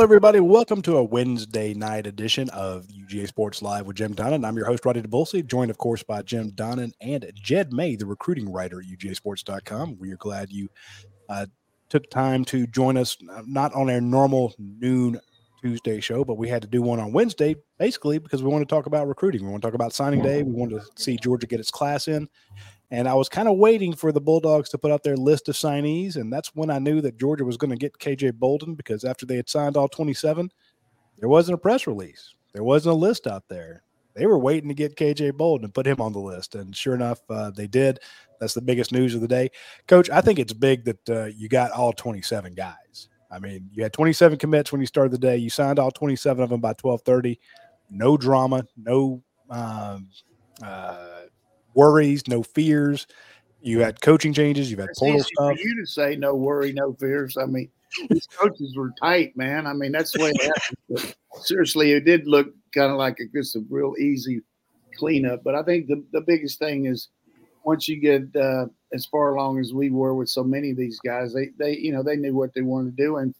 Hello, everybody. Welcome to a Wednesday night edition of UGA Sports Live with Jim Donnan. I'm your host, Radi Nabulsi, joined, of course, by Jim Donnan and Jed May, the recruiting writer at UGASports.com. We are glad you uh, took time to join us, not on our normal noon Tuesday show, but we had to do one on Wednesday, basically because we want to talk about recruiting. We want to talk about signing day. We want to see Georgia get its class in. And I was kind of waiting for the Bulldogs to put out their list of signees. And that's when I knew that Georgia was going to get KJ Bolden because after they had signed all 27, there wasn't a press release. There wasn't a list out there. They were waiting to get KJ Bolden and put him on the list. And sure enough, uh, they did. That's the biggest news of the day. Coach, I think it's big that uh, you got all 27 guys. I mean, you had 27 commits when you started the day. You signed all 27 of them by 1230. No drama, no um, uh, worries, no fears. You had coaching changes. You've had It's portal stuff. for you to say no worry, no fears. I mean, these coaches were tight, man. I mean, that's the way it happened. But seriously, it did look kind of like a, just a real easy cleanup. But I think the, the biggest thing is once you get uh, as far along as we were with so many of these guys, they they you know they knew what they wanted to do, and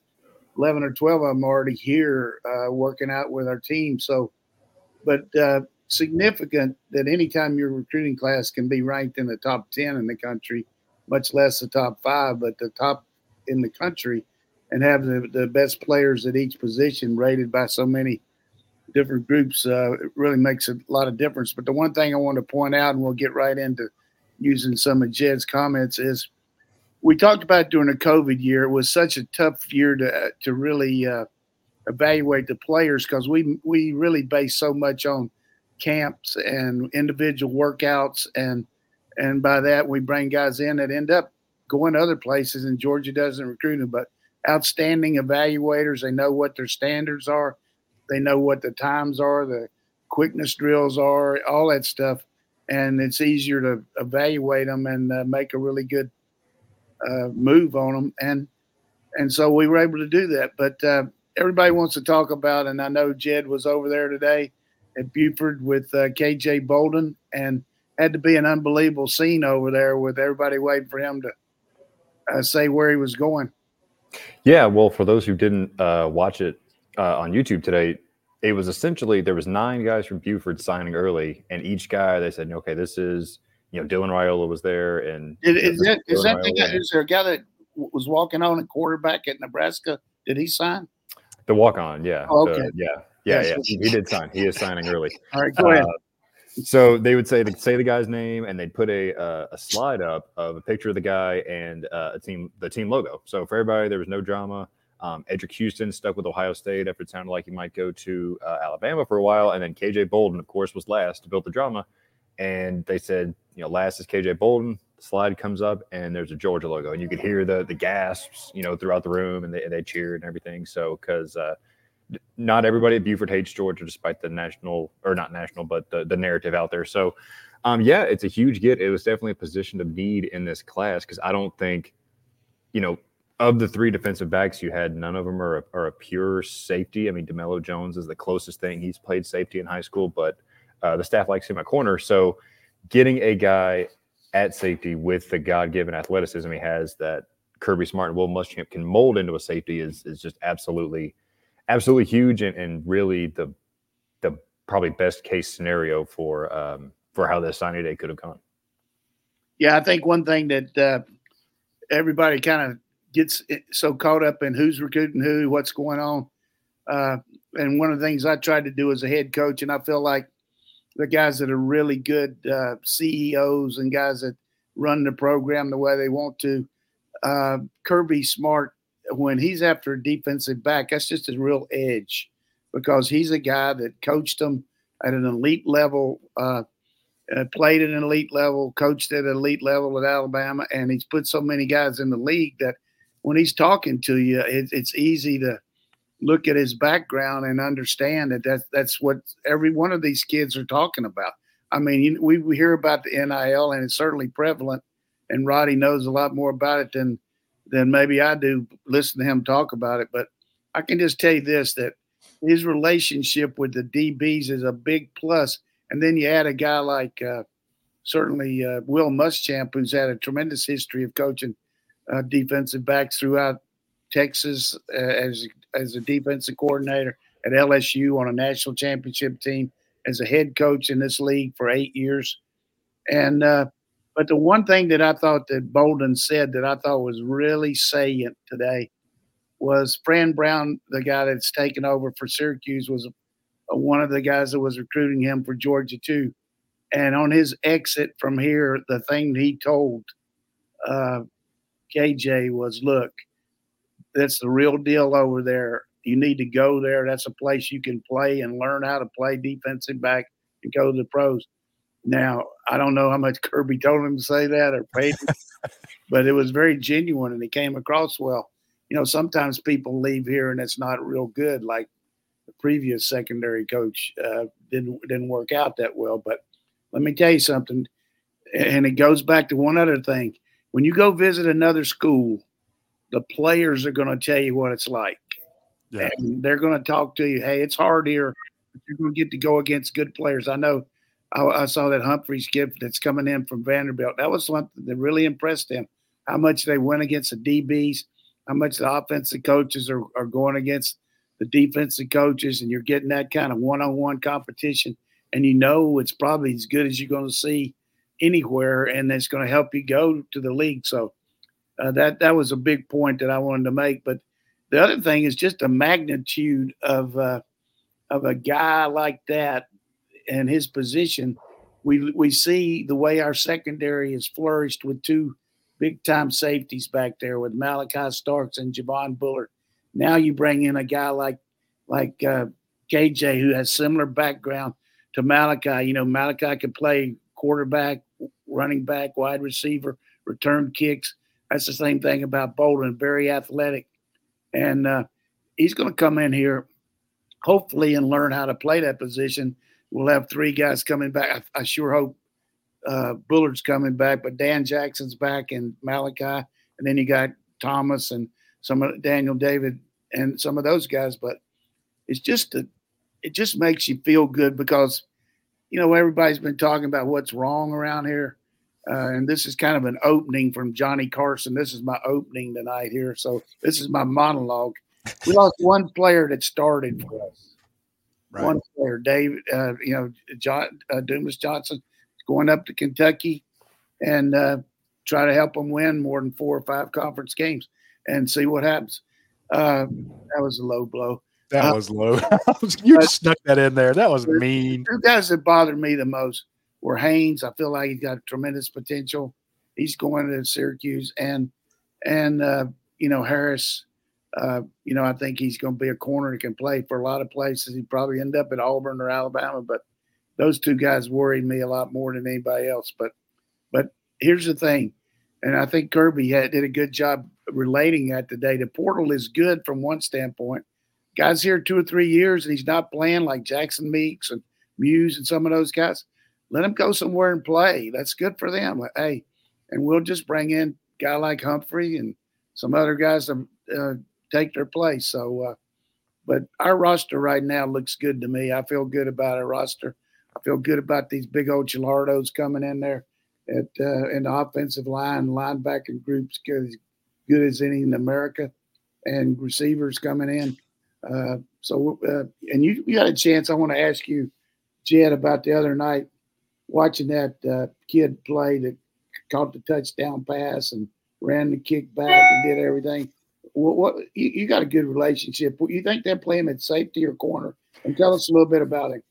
eleven or twelve of them are already here uh, working out with our team. So, but uh, significant that anytime your recruiting class can be ranked in the top 10 in the country, much less the top five, but the top in the country, and have the, the best players at each position rated by so many different groups, uh, it really makes a lot of difference. But the one thing I want to point out, and we'll get right into using some of Jed's comments, is we talked about during the COVID year, it was such a tough year to, to really uh, evaluate the players because we, we really base so much on camps and individual workouts. And and by that we bring guys in that end up going to other places and Georgia doesn't recruit them but outstanding evaluators. They know what their standards are. They know what the times are the quickness drills are all that stuff. And it's easier to evaluate them and uh, make a really good uh, move on them and and so we were able to do that. But uh, everybody wants to talk about and I know Jed was over there today at Buford with uh, KJ Bolden, and had to be an unbelievable scene over there with everybody waiting for him to uh, say where he was going. Yeah, well, for those who didn't uh, watch it uh, on YouTube today, it was essentially there was nine guys from Buford signing early, and each guy they said, okay, this is you know Dylan Raiola was there, and Is, is that, is, that the guy, is there a guy that was walking on at quarterback at Nebraska? Did he sign? the walk on, yeah, Oh, the- okay. Yeah, yeah, yeah. He, he did sign. He is signing early. All right, go ahead. Uh, so they would say say the guy's name, and they'd put a uh, a slide up of a picture of the guy and uh, a team the team logo. So for everybody, there was no drama. Um, Eddrick Houston stuck with Ohio State after it sounded like he might go to uh, Alabama for a while, and then KJ Bolden, of course, was last to build the drama. And they said, you know, last is KJ Bolden. The slide comes up, and there's a Georgia logo, and you could hear the the gasps, you know, throughout the room, and they they cheered and everything. So because uh, not everybody at Buford hates Georgia, despite the national or not national, but the, the narrative out there. So, um, yeah, it's a huge get. It was definitely a position of need in this class because I don't think, you know, of the three defensive backs you had, none of them are a, are a pure safety. I mean, Demelo Jones is the closest thing he's played safety in high school, but uh, the staff likes him at corner. So, getting a guy at safety with the God given athleticism he has that Kirby Smart and Will Muschamp can mold into a safety is is just absolutely absolutely huge and, and really the the probably best case scenario for um, for how this signing day could have gone. Yeah, I think one thing that uh, everybody kind of gets so caught up in who's recruiting who, what's going on. Uh, and one of the things I tried to do as a head coach, and I feel like the guys that are really good uh, CEOs and guys that run the program the way they want to, uh, Kirby Smart, when he's after a defensive back, that's just a real edge because he's a guy that coached them at an elite level. Uh, uh, played at an elite level, coached at an elite level at Alabama, and he's put so many guys in the league that when he's talking to you, it, it's easy to look at his background and understand that that's, that's what every one of these kids are talking about. I mean, we, we hear about the NIL, and it's certainly prevalent, and Radi knows a lot more about it than than maybe I do. Listen to him talk about it, but I can just tell you this: that his relationship with the DBs is a big plus. And then you add a guy like uh, certainly uh, Will Muschamp, who's had a tremendous history of coaching uh, defensive backs throughout Texas uh, as as a defensive coordinator at LSU on a national championship team as a head coach in this league for eight years. And uh, but the one thing that I thought that Bolden said that I thought was really salient today was Fran Brown, the guy that's taken over for Syracuse, was one of the guys that was recruiting him for Georgia too. And on his exit from here, the thing he told uh, KJ was, "Look, that's the real deal over there. You need to go there. That's a place you can play and learn how to play defensive back and go to the pros." Now, I don't know how much Kirby told him to say that or paid him, but it was very genuine and it came across well. You know, sometimes people leave here and it's not real good, like the previous secondary coach uh, didn't didn't work out that well. But let me tell you something, and it goes back to one other thing. When you go visit another school, the players are going to tell you what it's like. Yeah. And they're going to talk to you. Hey, it's hard here. You're going to get to go against good players. I know I, I, saw that Humphreys kid that's coming in from Vanderbilt. That was something that really impressed him. How much they went against the DBs, how much the offensive coaches are, are going against the defensive coaches, and you're getting that kind of one on one competition. And you know it's probably as good as you're going to see anywhere, and it's going to help you go to the league. So uh, that that was a big point that I wanted to make. But the other thing is just the magnitude of uh, of a guy like that and his position, we we see the way our secondary has flourished with two big time safeties back there with Malaki Starks and Javon Bullard. Now you bring in a guy like like uh, KJ who has similar background to Malaki. You know, Malaki can play quarterback, running back, wide receiver, return kicks. That's the same thing about Bolden, very athletic. And uh, he's going to come in here, hopefully, and learn how to play that position we'll have three guys coming back. I, I sure hope uh, Bullard's coming back, but Dan Jackson's back and Malaki, and then you got Thomas and some of Daniel David and some of those guys. But it's just a, it just makes you feel good because you know everybody's been talking about what's wrong around here, uh, and this is kind of an opening from Johnny Carson. This is my opening tonight here, so this is my monologue. We lost one player that started for us right. one player, David, uh, you know, John, uh, Dumas Johnson, going up to Kentucky and uh, try to help them win more than four or five conference games and see what happens. Uh, that was a low blow. That uh, was low. you just snuck that in there. That was mean. Two guys that bothered me the most were Haynes. I feel like he's got tremendous potential. He's going to Syracuse and and uh, you know Harris uh, you know, I think he's going to be a corner that can play for a lot of places. He probably end up at Auburn or Alabama, but those two guys worried me a lot more than anybody else. But, but here's the thing, and I think Kirby had, did a good job relating that today. The portal is good from one standpoint. Guys here two or three years and he's not playing like Jackson Meeks and Muse and some of those guys. Let him go somewhere and play. That's good for them. Hey, and we'll just bring in guy like Humphrey and some other guys. Um, uh, take their place. So, uh, but our roster right now looks good to me. I feel good about our roster. I feel good about these big old Chilardos coming in there at uh, in the offensive line, linebacker groups good as good as any in America, and receivers coming in. Uh, so, uh, and you, you got a chance. I want to ask you, Jed, about the other night watching that uh, kid play that caught the touchdown pass and ran the kick back and did everything what, what you, you, got a good relationship. You think they play him at safety or corner? And tell us a little bit about him.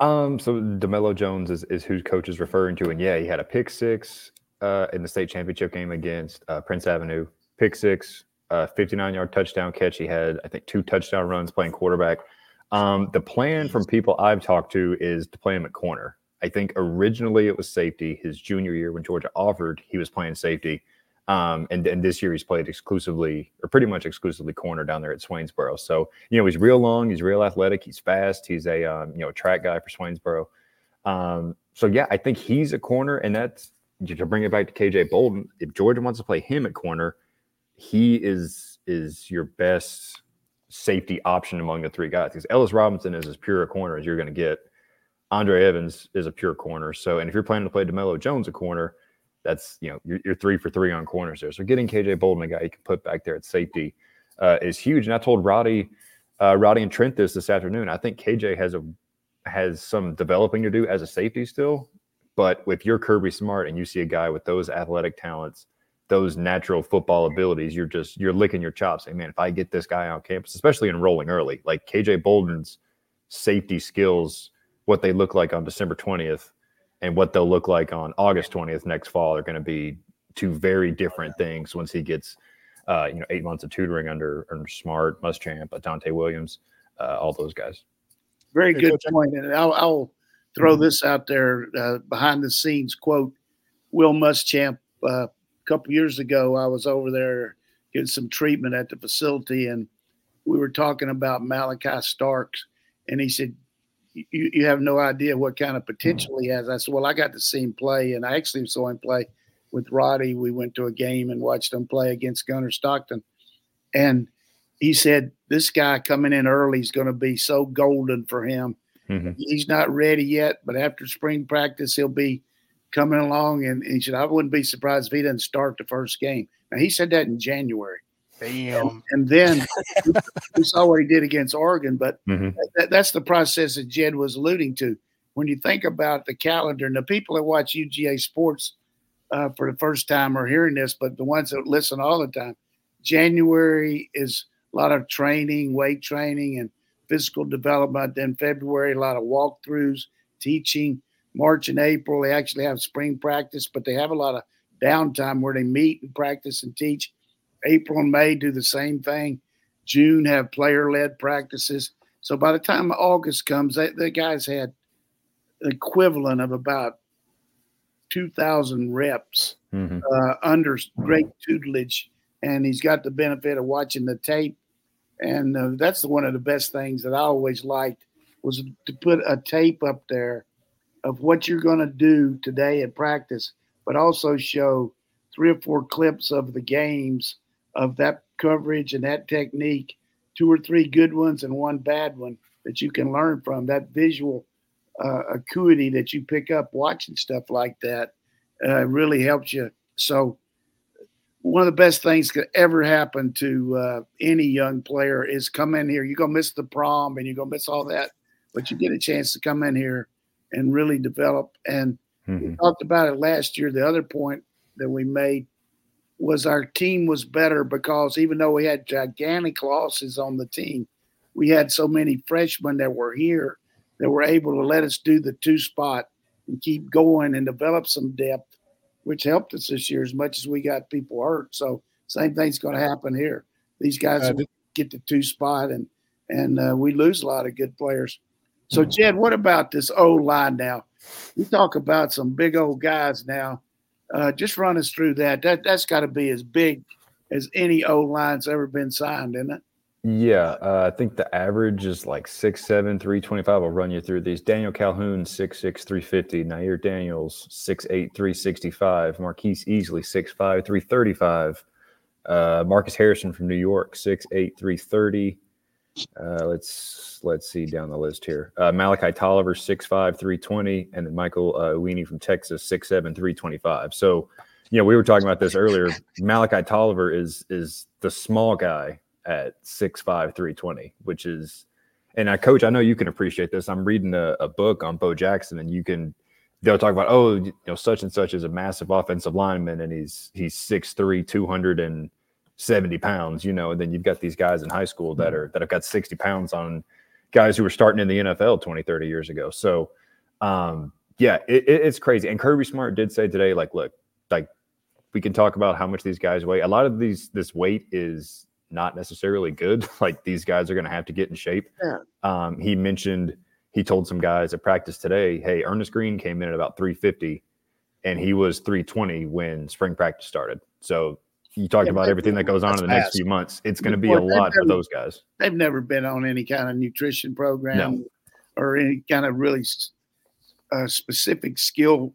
Um, so Demelo Jones is, is who coach is referring to, and yeah, he had a pick six uh, in the state championship game against uh, Prince Avenue. Pick six, uh, 59 yard touchdown catch. He had, I think, two touchdown runs playing quarterback. Um, the plan from people I've talked to is to play him at corner. I think originally it was safety. His junior year, when Georgia offered, he was playing safety. Um, and, and this year he's played exclusively or pretty much exclusively corner down there at Swainsboro. So, you know, he's real long, he's real athletic, he's fast, he's a, um, you know, track guy for Swainsboro. Um, so yeah, I think he's a corner and that's to bring it back to KJ Bolden. If Georgia wants to play him at corner, he is, is your best safety option among the three guys because Ellis Robinson is as pure a corner as you're going to get. Andre Evans is a pure corner. So, and if you're planning to play DeMelo Jones a corner, that's you know you're, you're, three for three on corners there. So getting KJ Bolden, a guy you can put back there at safety, uh, is huge. And I told Radi, uh, Radi and Trent this this afternoon. I think KJ has a has some developing to do as a safety still, but with you're Kirby Smart and you see a guy with those athletic talents, those natural football abilities, you're just you're licking your chops. Saying, man, if I get this guy on campus, especially enrolling early, like KJ Bolden's safety skills, what they look like on December 20th and what they'll look like on August 20th next fall are going to be two very different things once he gets uh, you know, eight months of tutoring under, under Smart, Muschamp, Donte Williams, uh, all those guys. Very good point. And I'll, I'll throw mm-hmm. this out there uh, behind the scenes quote Will Muschamp. Uh, a couple years ago, I was over there getting some treatment at the facility, and we were talking about Malaki Starks, and he said, you, you have no idea what kind of potential he has. I said, Well, I got to see him play, and I actually saw him play with Radi. We went to a game and watched him play against Gunnar Stockton. And he said, This guy coming in early is going to be so golden for him. Mm-hmm. He's not ready yet, but after spring practice, he'll be coming along. And, he said, I wouldn't be surprised if he doesn't start the first game. Now, he said that in January. Damn. And, and then we saw what he did against Oregon, but mm-hmm. that, that's the process that Jed was alluding to. When you think about the calendar and the people that watch UGA sports uh, for the first time are hearing this, but the ones that listen all the time, January is a lot of training, weight training, and physical development. Then February, a lot of walkthroughs, teaching. March and April, they actually have spring practice, but they have a lot of downtime where they meet and practice and teach. April and May do the same thing. June have player led practices. So by the time August comes, they, the guys had equivalent of about 2,000 reps mm-hmm. uh, under great tutelage. And he's got the benefit of watching the tape. And uh, that's one of the best things that I always liked was to put a tape up there of what you're going to do today at practice, but also show three or four clips of the games of that coverage and that technique, two or three good ones and one bad one that you can learn from. That visual uh, acuity that you pick up watching stuff like that uh, really helps you. So, one of the best things could ever happen to uh, any young player is come in here. You're gonna miss the prom and you're gonna miss all that, but you get a chance to come in here and really develop. And mm-hmm. we talked about it last year. The other point that we made was our team was better because even though we had gigantic losses on the team, we had so many freshmen that were here that were able to let us do the two spot and keep going and develop some depth, which helped us this year as much as we got people hurt. So same thing's going to happen here. These guys uh, get the two spot and and uh, we lose a lot of good players. So mm-hmm. Jed, what about this old line now? We talk about some big old guys now uh, just run us through that. That that's got to be as big as any O line's ever been signed, isn't it? Yeah, uh, I think the average is like six seven three twenty five. I'll run you through these. Daniel Calhoun six six three fifty. Nyier Daniels six eight three sixty five. Marquise Easley six five three thirty five. Uh, Marcus Harrison from New York six eight three thirty. Uh, let's let's see down the list here. Uh, Malachi Tolliver, 6'5", 320, and then Michael uh, from Texas, 6'7", 325. So, you know, we were talking about this earlier. Malachi Tolliver is is the small guy at 6'5", 320, which is, and I coach, I know you can appreciate this. I'm reading a, a book on Bo Jackson, and you can they'll talk about oh, you know, such and such is a massive offensive lineman, and he's he's 6'3", 200 and 70 pounds, you know, and then you've got these guys in high school that mm-hmm. are that have got 60 pounds on guys who were starting in the NFL 20, 30 years ago. So um yeah, it, it, it's crazy. And Kirby Smart did say today, like, look, like we can talk about how much these guys weigh. A lot of these this weight is not necessarily good. Like these guys are gonna have to get in shape. Yeah. Um, he mentioned he told some guys at practice today, hey, Earnest Greene came in at about 350 and he was 320 when spring practice started. So you talked yeah, about everything that goes on in the next few months. It's going to be a lot never, for those guys. They've never been on any kind of nutrition program no. or any kind of really uh, specific skill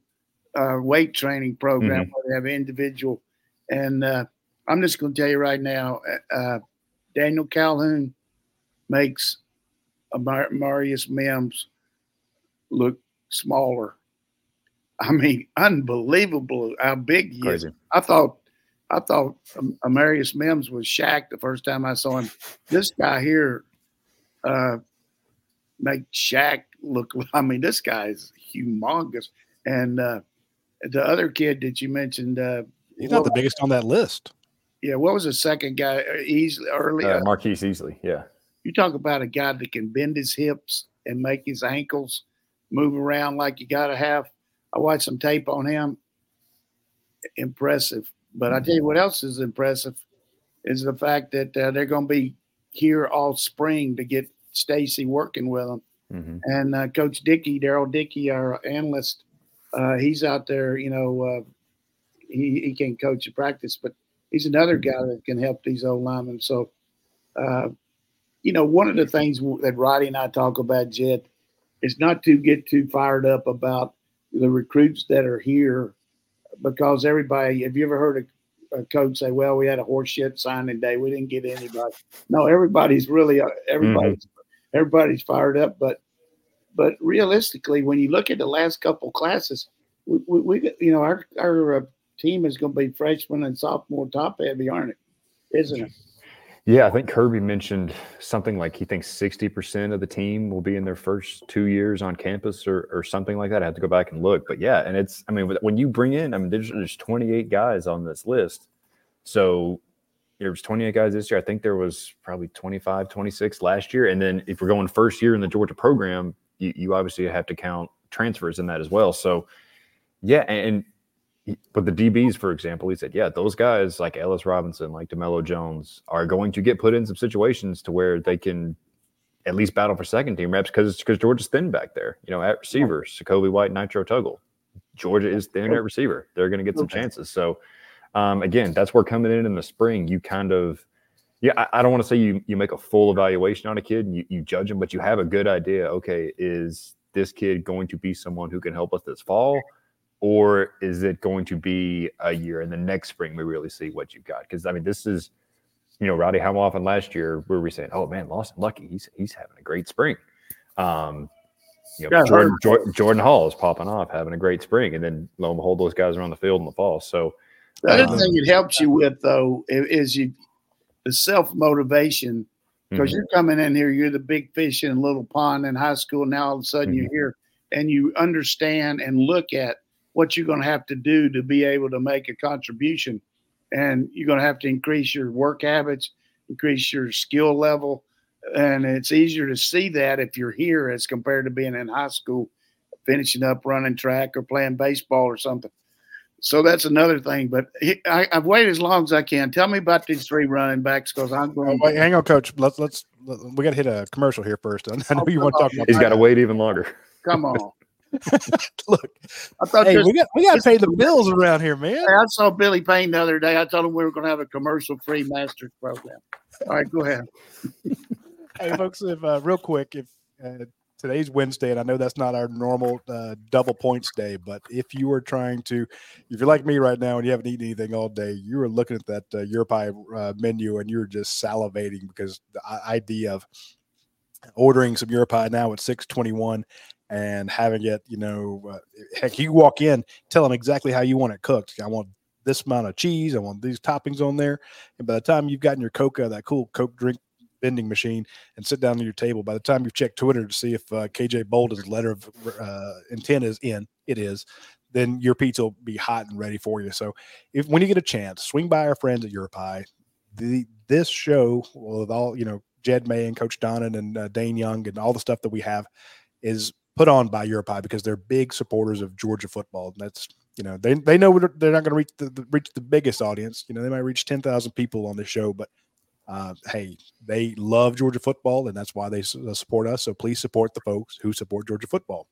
uh, weight training program mm-hmm. where they have individual. And uh, I'm just going to tell you right now, uh, uh, Daniel Calhoun makes Mar- Marius Mims look smaller. I mean, unbelievable how big he Crazy. is. I thought I thought um, Amarius Mims was Shaq the first time I saw him. This guy here uh, make Shaq look. I mean, this guy is humongous. And uh, the other kid that you mentioned, uh, he's not the biggest on that list. Yeah, what was the second guy? Easily early. Uh, Marquise Easley. Yeah. You talk about a guy that can bend his hips and make his ankles move around like you got to have. I watched some tape on him. Impressive. But I tell you what else is impressive is the fact that uh, they're going to be here all spring to get Stacy working with them. Mm-hmm. And uh, Coach Dickey, Daryl Dickey, our analyst, uh, he's out there. You know, uh, he he can coach a practice, but he's another guy that can help these old linemen. So, uh, you know, one of the things that Radi and I talk about, Jed, is not to get too fired up about the recruits that are here because everybody, have you ever heard a, a coach say, well, we had a horseshit signing day. We didn't get anybody. No, everybody's really, uh, everybody's, mm-hmm. everybody's fired up. But, but realistically, when you look at the last couple classes, we, we, we you know, our, our uh, team is going to be freshman and sophomore top heavy, aren't it? Isn't it? Yeah, I think Kirby mentioned something like he thinks 60% of the team will be in their first two years on campus or, or something like that. I have to go back and look. But yeah, and it's, I mean, when you bring in, I mean, there's, there's 28 guys on this list. So there was 28 guys this year. I think there was probably 25, 26 last year. And then if we're going first year in the Georgia program, you, you obviously have to count transfers in that as well. So yeah, and but the DBs, for example, he said, yeah, those guys like Ellis Robinson, like DeMello Jones, are going to get put in some situations to where they can at least battle for second team reps because because Georgia's thin back there. You know, at receiver, Jacoby White, Nitro Tuggle. Georgia is thin at receiver. They're going to get some chances. So, um, again, that's where coming in in the spring, you kind of, yeah, I, I don't want to say you you make a full evaluation on a kid and you, you judge him, but you have a good idea. Okay, is this kid going to be someone who can help us this fall? Or is it going to be a year and the next spring we really see what you've got? Because I mean, this is, you know, Rowdy, how often last year were we saying, "Oh man, Lawson Luckie, he's he's having a great spring." Um, you know, yeah, Jordan, Jordan, Jordan, Hall is popping off, having a great spring, and then lo and behold, those guys are on the field in the fall. So the other um, thing it helps you with though is you the self motivation because mm-hmm. you're coming in here, you're the big fish in a little pond in high school. Now all of a sudden mm-hmm. you're here and you understand and look at what you're going to have to do to be able to make a contribution. And you're going to have to increase your work habits, increase your skill level. And it's easier to see that if you're here as compared to being in high school, finishing up running track or playing baseball or something. So that's another thing. But I, have waited as long as I can. Tell me about these three running backs because I'm going. Oh, wait, hang on, coach. Let's let's we got to hit a commercial here first. I know oh, you want to talk about. He's got to wait even longer. Come on. Look, I thought hey, we got we got to pay the bills around here, man. I saw Billy Payne the other day. I told him we were going to have a commercial free masters program. All right, go ahead. hey, folks, if uh, real quick, if uh, today's Wednesday, and I know that's not our normal uh, double points day, but if you are trying to, if you're like me right now and you haven't eaten anything all day, you are looking at that uh, Your Pie uh, menu and you're just salivating because the idea of ordering some Your Pie now at 621 and having it, you know, uh, heck, you walk in, tell them exactly how you want it cooked. I want this amount of cheese. I want these toppings on there. And by the time you've gotten your Coca, that cool Coke drink vending machine, and sit down at your table, by the time you've checked Twitter to see if uh, KJ Bolden's letter of uh, intent is in, it is, then your pizza will be hot and ready for you. So if when you get a chance, swing by our friends at Your Pie. The this show with all you know, Jed May and Coach Donnan and uh, Dayne Young and all the stuff that we have is put on by Your Pie because they're big supporters of Georgia football. And that's you know they they know they're not going to reach the, the, reach the biggest audience. You know they might reach ten thousand people on this show, but uh, hey, they love Georgia football, and that's why they uh, support us. So please support the folks who support Georgia football.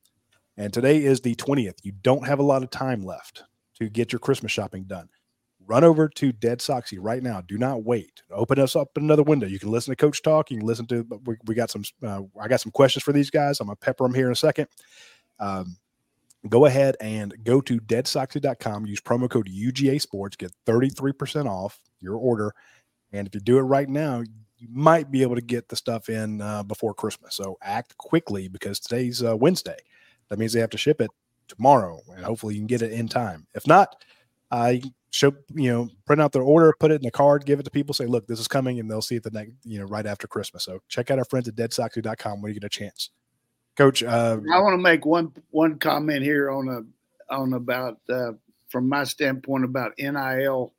And today is the twentieth. You don't have a lot of time left to get your Christmas shopping done run over to Dead Soxy right now. Do not wait. Open us up another window. You can listen to Coach talk. You can listen to. We, we got some. Uh, I got some questions for these guys. I'm gonna pepper them here in a second. Um, go ahead and go to deadsoxy.com. Use promo code UGA Sports. Get 33% off your order. And if you do it right now, you might be able to get the stuff in uh, before Christmas. So act quickly because today's uh, Wednesday. That means they have to ship it tomorrow, and hopefully you can get it in time. If not, uh, show you know print out their order, put it in the card, give it to people, say, look, this is coming, and they'll see it the next you know right after Christmas. So check out our friends at deadsoxy.com when you get a chance. Coach, uh, I want to make one one comment here on a on about uh, from my standpoint about NIL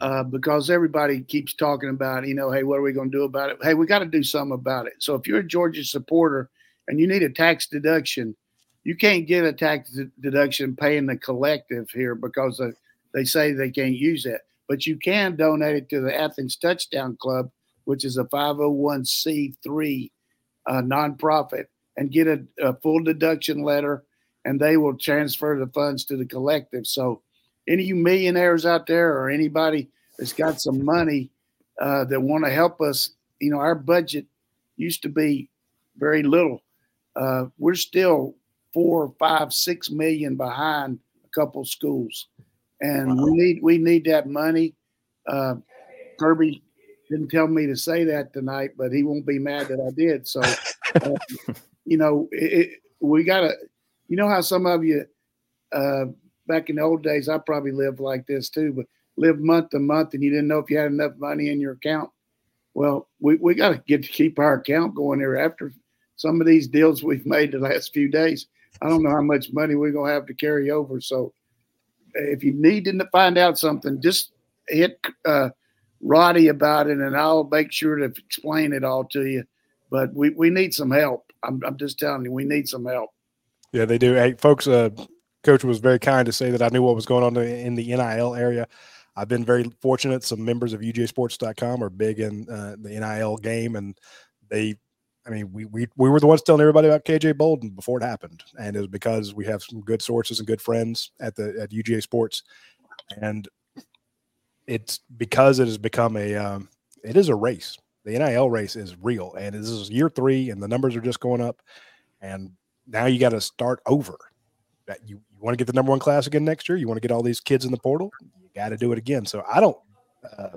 uh, because everybody keeps talking about, you know, hey, what are we going to do about it? Hey, we got to do something about it. So if you're a Georgia supporter and you need a tax deduction, you can't get a tax deduction paying the collective here because they say they can't use it. But you can donate it to the Athens Touchdown Club, which is a 501c3 uh, nonprofit, and get a, a full deduction letter, and they will transfer the funds to the collective. So any you millionaires out there or anybody that's got some money uh, that want to help us, you know, our budget used to be very little. Uh, we're still four, five, six million behind a couple schools, and wow. we need we need that money. Uh, Kirby didn't tell me to say that tonight, but he won't be mad that I did. So, uh, you know, it, it, we got to. You know how some of you uh, back in the old days, I probably lived like this too, but lived month to month and you didn't know if you had enough money in your account. Well, we, we got to get to keep our account going here after some of these deals we've made the last few days. I don't know how much money we're to have to carry over. So if you need to find out something, just hit uh, Radi about it and I'll make sure to explain it all to you. But we, we need some help. I'm, I'm just telling you, we need some help. Yeah, they do. Hey, folks, uh, coach was very kind to say that I knew what was going on in the NIL area. I've been very fortunate. Some members of UGAsports.com are big in uh, the NIL game, and they, I mean, we, we we were the ones telling everybody about KJ Bolden before it happened, and it was because we have some good sources and good friends at the at UGA Sports, and it's because it has become a um, it is a race. The NIL race is real, and this is year three, and the numbers are just going up, and now you got to start over that you, you want to get the number one class again next year. You want to get all these kids in the portal. You got to do it again. So I don't. Uh,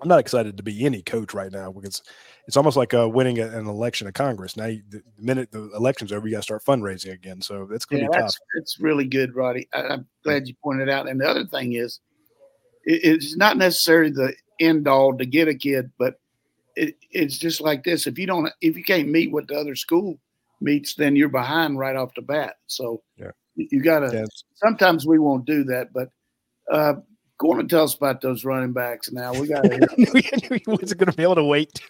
I'm not excited to be any coach right now because it's almost like uh, winning an election of Congress. Now, you, the minute the election's over, you got to start fundraising again. So it's going to yeah, be tough. It's really good, Radi. I, am glad you pointed out. And the other thing is, it, it's not necessarily the end all to get a kid, but it, it's just like this. If you don't, if you can't meet what the other school meets, then you're behind right off the bat. So yeah. You got to. Yes. Sometimes we won't do that, but uh, go on and tell us about those running backs. Now we got. he wasn't going to be able to wait.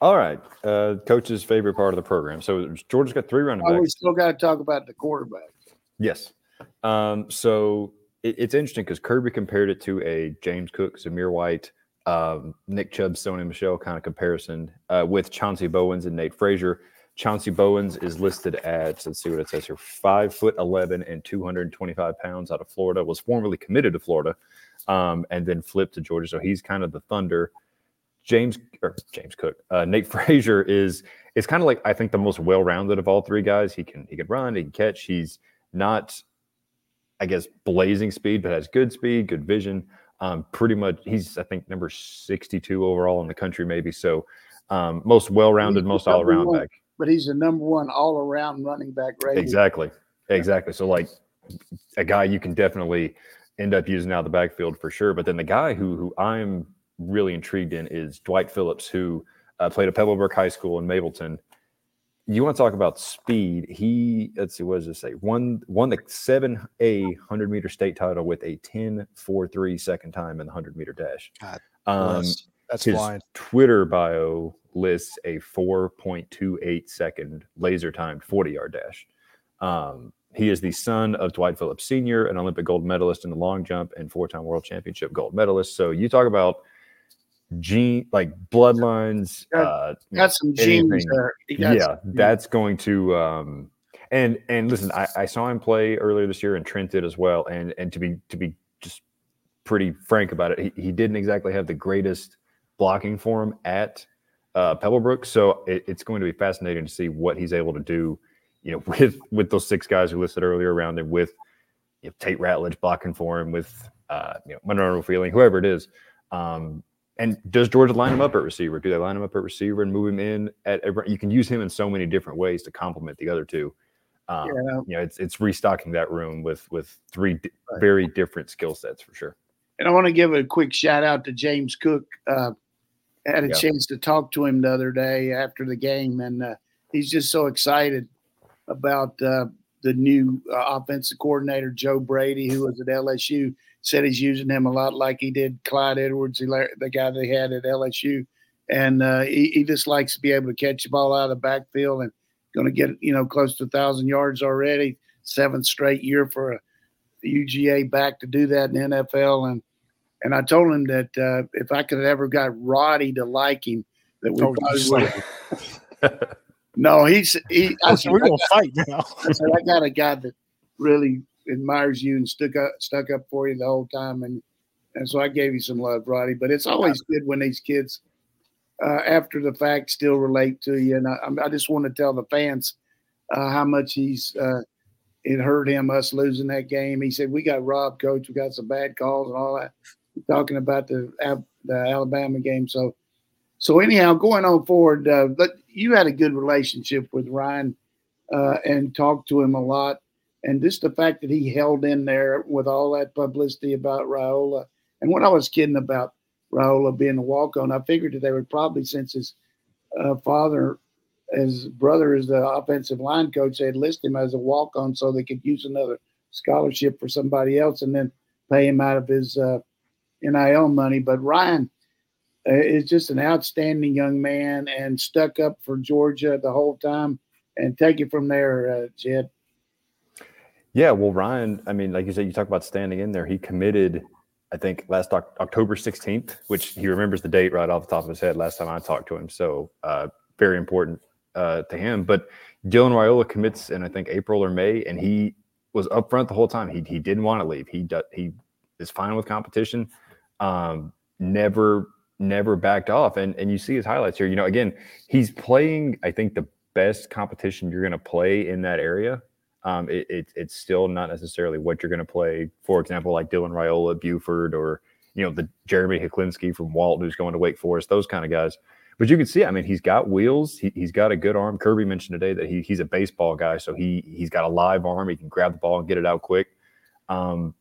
All right, uh, coach's favorite part of the program. So Georgia's got three running backs. Oh, we still got to talk about the quarterback. Yes. Um, so it, it's interesting because Kirby compared it to a James Cook, Zamir White, um, Nick Chubb, Sony Michel kind of comparison uh, with Chauncey Bowens and Nate Frazier. Chauncey Bowens is listed at, let's see what it says here, five foot 11 and 225 pounds out of Florida, was formerly committed to Florida um, and then flipped to Georgia. So he's kind of the Thunder. James or James Cook, uh, Nate Frazier is is kind of like I think the most well-rounded of all three guys. He can he can run, he can catch. He's not, I guess, blazing speed, but has good speed, good vision. Um, pretty much, he's I think number 62 overall in the country, maybe. So um, most well-rounded, most all-around back but he's the number one all around running back rating. Exactly. Exactly. So like a guy you can definitely end up using out of the backfield for sure. But then the guy who who I'm really intrigued in is Dwight Phillips, who uh, played at Pebblebrook High School in Mableton. You want to talk about speed? He let's see, what does it say? Won won the seven A hundred meter state title with a 10 4 3 second time in the hundred meter dash. God, um, that's his fine. Twitter bio lists a 4.28 second laser timed 40 yard dash. Um, he is the son of Dwight Phillips Sr., an Olympic gold medalist in the long jump and four time world championship gold medalist. So you talk about gene like bloodlines. Got, uh, got some genes there. yeah, some, that's going to. Um, and and listen, I, I saw him play earlier this year, and Trent did as well. And and to be to be just pretty frank about it, he, he didn't exactly have the greatest blocking for him at uh, Pebblebrook. So it, it's going to be fascinating to see what he's able to do, you know, with with those six guys who listed earlier around him, with you know, Tate Ratledge blocking for him, with uh, you know, Monroe Freeling, whoever it is. Um, and does Georgia line him up at receiver? Do they line him up at receiver and move him in at? Every, you can use him in so many different ways to complement the other two. Um, yeah. You know, it's it's restocking that room with with three d- right. very different skill sets for sure. And I want to give a quick shout out to James Cook. Uh, had a yeah. chance to talk to him the other day after the game, and uh, he's just so excited about uh, the new uh, offensive coordinator Joe Brady, who was at LSU. Said he's using him a lot like he did Clyde Edwards, the guy they had at LSU, and uh, he, he, just likes to be able to catch the ball out of the backfield and going to get you know close to a thousand yards already, seventh straight year for a UGA back to do that in the NFL, and and I told him that uh, if I could have ever got Radi to like him, that we oh, probably would. No, he's he. I said, we're gonna fight now. I said I got a guy that really admires you and stuck up stuck up for you the whole time, and and so I gave you some love, Radi. But it's always good when these kids, uh, after the fact, still relate to you. And I, I just want to tell the fans uh, how much he's. Uh, it hurt him us losing that game. He said we got robbed, coach. We got some bad calls and all that. Talking about the the Alabama game, so so anyhow, going on forward, uh, but you had a good relationship with Ryan uh, and talked to him a lot, and just the fact that he held in there with all that publicity about Raiola. And when I was kidding about Raiola being a walk on, I figured that they would probably, since his uh, father, his brother is the offensive line coach, they'd list him as a walk on so they could use another scholarship for somebody else and then pay him out of his uh, NIL money. But Ryan uh, is just an outstanding young man and stuck up for Georgia the whole time. And take it from there, uh, Jed. Yeah, well, Ryan, I mean, like you said, you talk about standing in there. He committed, I think, last October 16th, which he remembers the date right off the top of his head last time I talked to him. So, uh, very important uh, to him. But Dylan Raiola commits in, I think, April or May, and he was upfront the whole time. He, he didn't want to leave. He, he is fine with competition. Um, never never backed off. And and you see his highlights here. You know, again, he's playing. I think the best competition you're going to play in that area. Um, it, it, it's still not necessarily what you're going to play. For example, like Dylan Raiola, Buford, or you know the Jeremy Hecklinski from Walton, who's going to Wake Forest. Those kind of guys. But you can see, I mean, he's got wheels. He, has got a good arm. Kirby mentioned today that he, he's a baseball guy, so he he's got a live arm. He can grab the ball and get it out quick. Um,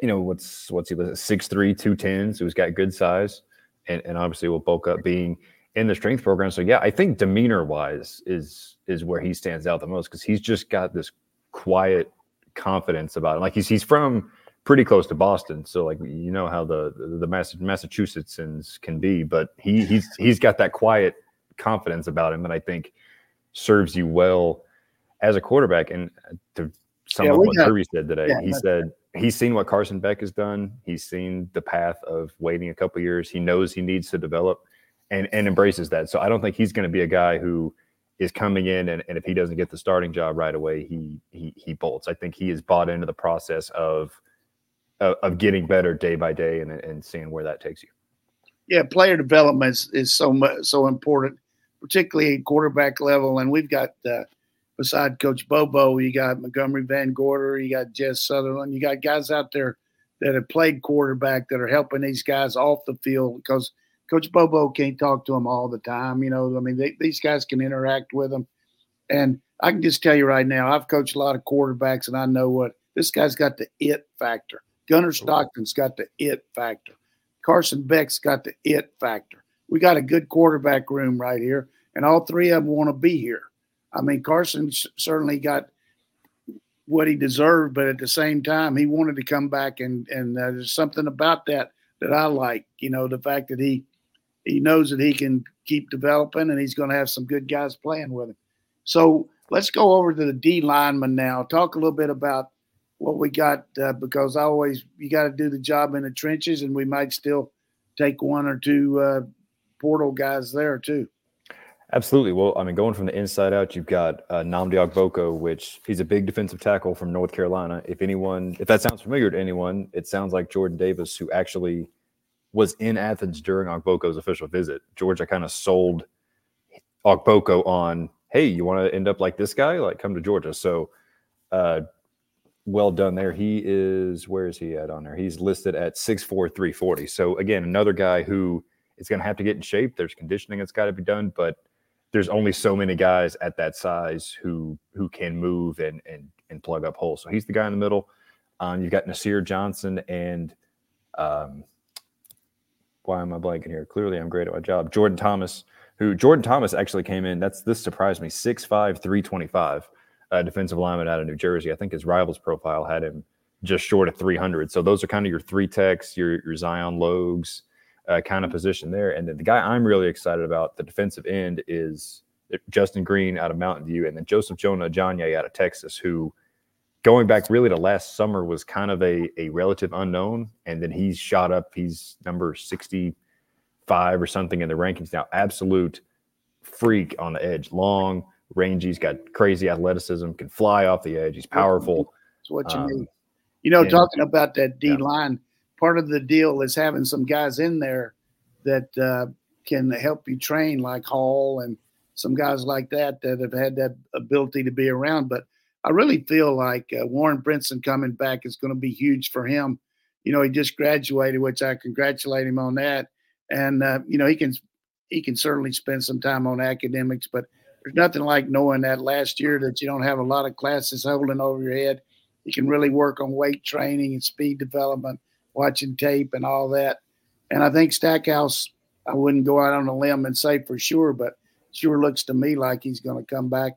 you know what's what's he six three two ten, so he's got good size and, and obviously will bulk up being in the strength program. So yeah, I think demeanor wise is is where he stands out the most because he's just got this quiet confidence about him. Like he's he's from pretty close to Boston, so like you know how the the, Massachusettsans can be, but he he's he's got that quiet confidence about him that I think serves you well as a quarterback. And uh, to some yeah, of what Kirby said today, yeah, he said he's seen what Carson Beck has done. He's seen the path of waiting a couple years. He knows he needs to develop and, and embraces that. So I don't think he's going to be a guy who is coming in and, and if he doesn't get the starting job right away, he he he bolts. I think he is bought into the process of of, of getting better day by day and, and seeing where that takes you. Yeah, player development is, is so much so important, particularly at quarterback level. And we've got uh, beside Coach Bobo, you got Montgomery Van Gorder, you got Jess Sutherland, you got guys out there that have played quarterback that are helping these guys off the field because Coach Bobo can't talk to them all the time. You know, I mean, they, these guys can interact with them. And I can just tell you right now, I've coached a lot of quarterbacks, and I know what this guy's got the it factor. Gunnar Stockton's got the it factor. Carson Beck's got the it factor. We got a good quarterback room right here, and all three of them want to be here. I mean, Carson certainly got what he deserved, but at the same time, he wanted to come back, and and uh, there's something about that that I like. You know, the fact that he he knows that he can keep developing, and he's going to have some good guys playing with him. So let's go over to the D lineman now. Talk a little bit about what we got uh, because I always you got to do the job in the trenches, and we might still take one or two uh, portal guys there too. Absolutely. Well, I mean, going from the inside out, you've got uh, Nnamdi Ogboko, which he's a big defensive tackle from North Carolina. If anyone, if that sounds familiar to anyone, it sounds like Jordan Davis, who actually was in Athens during Ogboko's official visit. Georgia kind of sold Ogboko on, hey, you want to end up like this guy? Like, come to Georgia. So, uh, well done there. He is, where is he at on there? He's listed at 6'4, 340. So, again, another guy who is going to have to get in shape. There's conditioning that's got to be done, but there's only so many guys at that size who who can move and and and plug up holes. So he's the guy in the middle. Um, you've got Nasir Johnson and um, why am I blanking here? Clearly, I'm great at my job. Jordan Thomas, who Jordan Thomas actually came in. That's this surprised me. 6'5", 325, uh, defensive lineman out of New Jersey. I think his rivals profile had him just short of 300. So those are kind of your three techs, your your Zion Logues uh, kind of position there. And then the guy I'm really excited about, the defensive end, is Justin Green out of Mountain View, and then Joseph Jonah Ajonye out of Texas, who going back really to last summer was kind of a, a relative unknown. And then he's shot up. He's number 65 or something in the rankings now. Absolute freak on the edge. Long, rangy. He's got crazy athleticism, can fly off the edge. He's powerful. That's what you um, need. You know, and, talking about that D yeah. line, part of the deal is having some guys in there that uh, can help you train, like Hall and some guys like that that have had that ability to be around. But I really feel like uh, Warren Brinson coming back is going to be huge for him. You know, he just graduated, which I congratulate him on that. And uh, you know, he can he can certainly spend some time on academics, but there's nothing like knowing that last year that you don't have a lot of classes holding over your head. You can really work on weight training and speed development, watching tape and all that. And I think Stackhouse, I wouldn't go out on a limb and say for sure, but sure looks to me like he's going to come back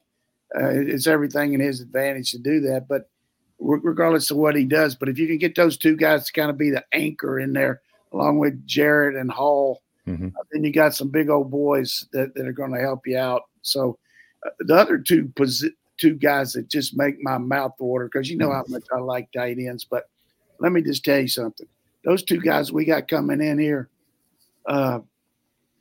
uh, it's everything in his advantage to do that. But regardless of what he does, but if you can get those two guys to kind of be the anchor in there, along with Jarrett and Hall, mm-hmm. uh, then you got some big old boys that, that are going to help you out. So uh, the other two posi- two guys that just make my mouth water because you know how much I like tight ends. But let me just tell you something: those two guys we got coming in here, uh,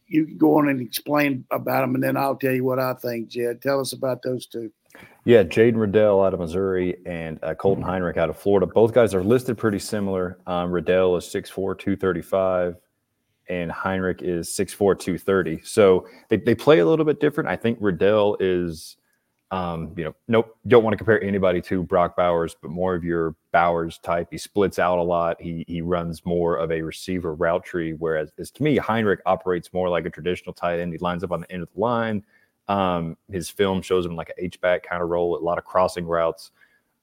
you can go on and explain about them, and then I'll tell you what I think. Jed, tell us about those two. Yeah, Jaden Reddell out of Missouri and uh, Colton Heinrich out of Florida. Both guys are listed pretty similar. Um, Reddell is 6'4", 235, and Heinrich is 6'4", 230. So they, they play a little bit different. I think Riddell is um, you know, nope, don't want to compare anybody to Brock Bowers, but more of your Bowers type. He splits out a lot. He he runs more of a receiver route tree, whereas as to me, Heinrich operates more like a traditional tight end. He lines up on the end of the line. Um, his film shows him like an H back kind of role, a lot of crossing routes,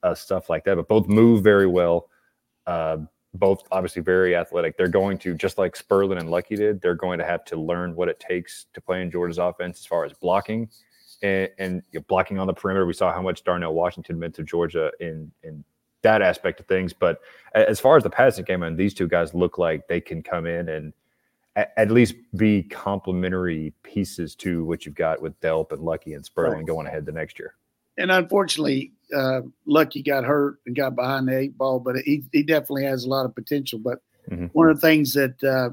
uh, stuff like that. But both move very well. Uh, both obviously very athletic. They're going to just like Spurlin and Luckie did. They're going to have to learn what it takes to play in Georgia's offense as far as blocking and, and you know, blocking on the perimeter. We saw how much Darnell Washington meant to Georgia in in that aspect of things. But as far as the passing game, and these two guys look like they can come in and at least be complementary pieces to what you've got with Delp and Luckie and Spurlin right. going ahead the next year. And unfortunately, uh, Luckie got hurt and got behind the eight ball, but he, he definitely has a lot of potential. But mm-hmm. one of the things that uh,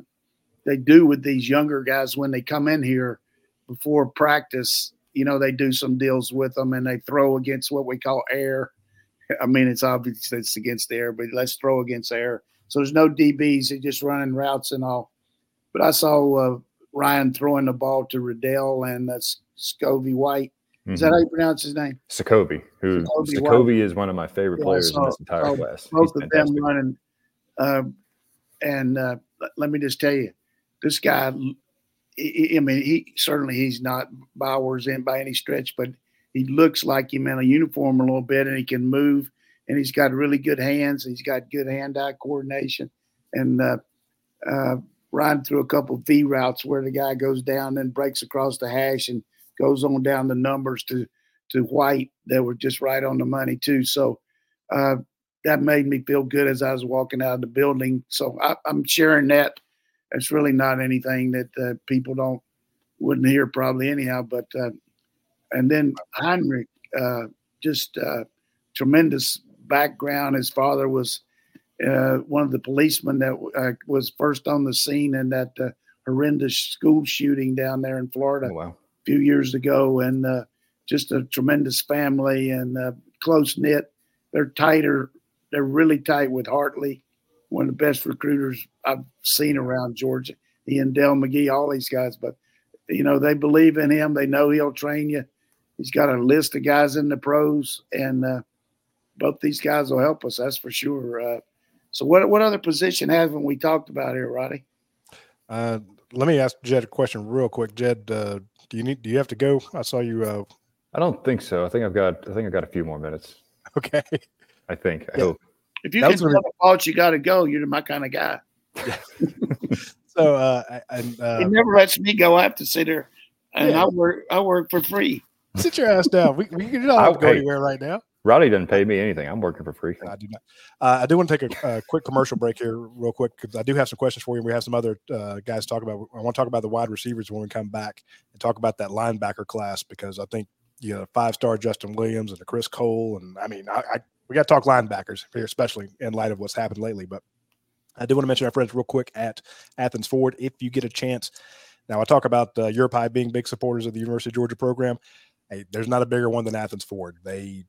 they do with these younger guys when they come in here before practice you know, they do some deals with them and they throw against what we call air. I mean, it's obvious it's against air, but let's throw against air. So there's no DBs; they're just running routes and all. But I saw uh, Ryan throwing the ball to Reddell and that's Scovey White. Is mm-hmm. that how you pronounce his name? Sacovie, who Sacovie is one of my favorite yeah, players in this entire class. Both He's of fantastic. them running. Uh, and uh, let me just tell you, this guy I mean, he certainly he's not Bowers in by any stretch, but he looks like him in a uniform a little bit, and he can move, and he's got really good hands. He's got good hand-eye coordination, and uh, uh, riding through a couple of V routes where the guy goes down and breaks across the hash and goes on down the numbers to to White that were just right on the money too. So uh, that made me feel good as I was walking out of the building. So I, I'm sharing that it's really not anything that uh, people don't wouldn't hear probably anyhow. But uh, and then Heinrich, uh, just uh, tremendous background. His father was uh, one of the policemen that uh, was first on the scene in that horrendous school shooting down there in Florida oh, wow. a few years ago, and just a tremendous family and close knit. They're tighter. They're really tight with Hartley one of the best recruiters I've seen around Georgia. He and Dell McGee, all these guys, but you know they believe in him. They know he'll train you. He's got a list of guys in the pros, and uh, both these guys will help us. That's for sure. Uh, so, what what other position haven't we talked about here, Radi? Uh, let me ask Jed a question real quick. Jed, uh, Do you need? Do you have to go? I saw you. Uh, I don't think so. I think I've got. I think I've got a few more minutes. okay. I think. I Yeah. hope. If you That can was tell gonna- the fault you got to go, you're my kind of guy. So, uh, I- and uh, He never lets me go. I have to sit there, and Yeah. I work. I work for free. sit your ass down. We, we you don't have to go anywhere right now. Radi doesn't pay me anything. I'm working for free. I do not. Uh, I do want to take a, a quick commercial break here, real quick, because I do have some questions for you. We have some other uh, guys to talk about. I want to talk about the wide receivers when we come back and talk about that linebacker class because I think you know five star Justin Williams and the Chris Cole, and I mean, I, I we got to talk linebackers here, especially in light of what's happened lately. But I do want to mention our friends real quick at Athens Ford. If you get a chance, now I talk about uh, Europe being big supporters of the University of Georgia program. Hey, there's not a bigger one than Athens Ford. They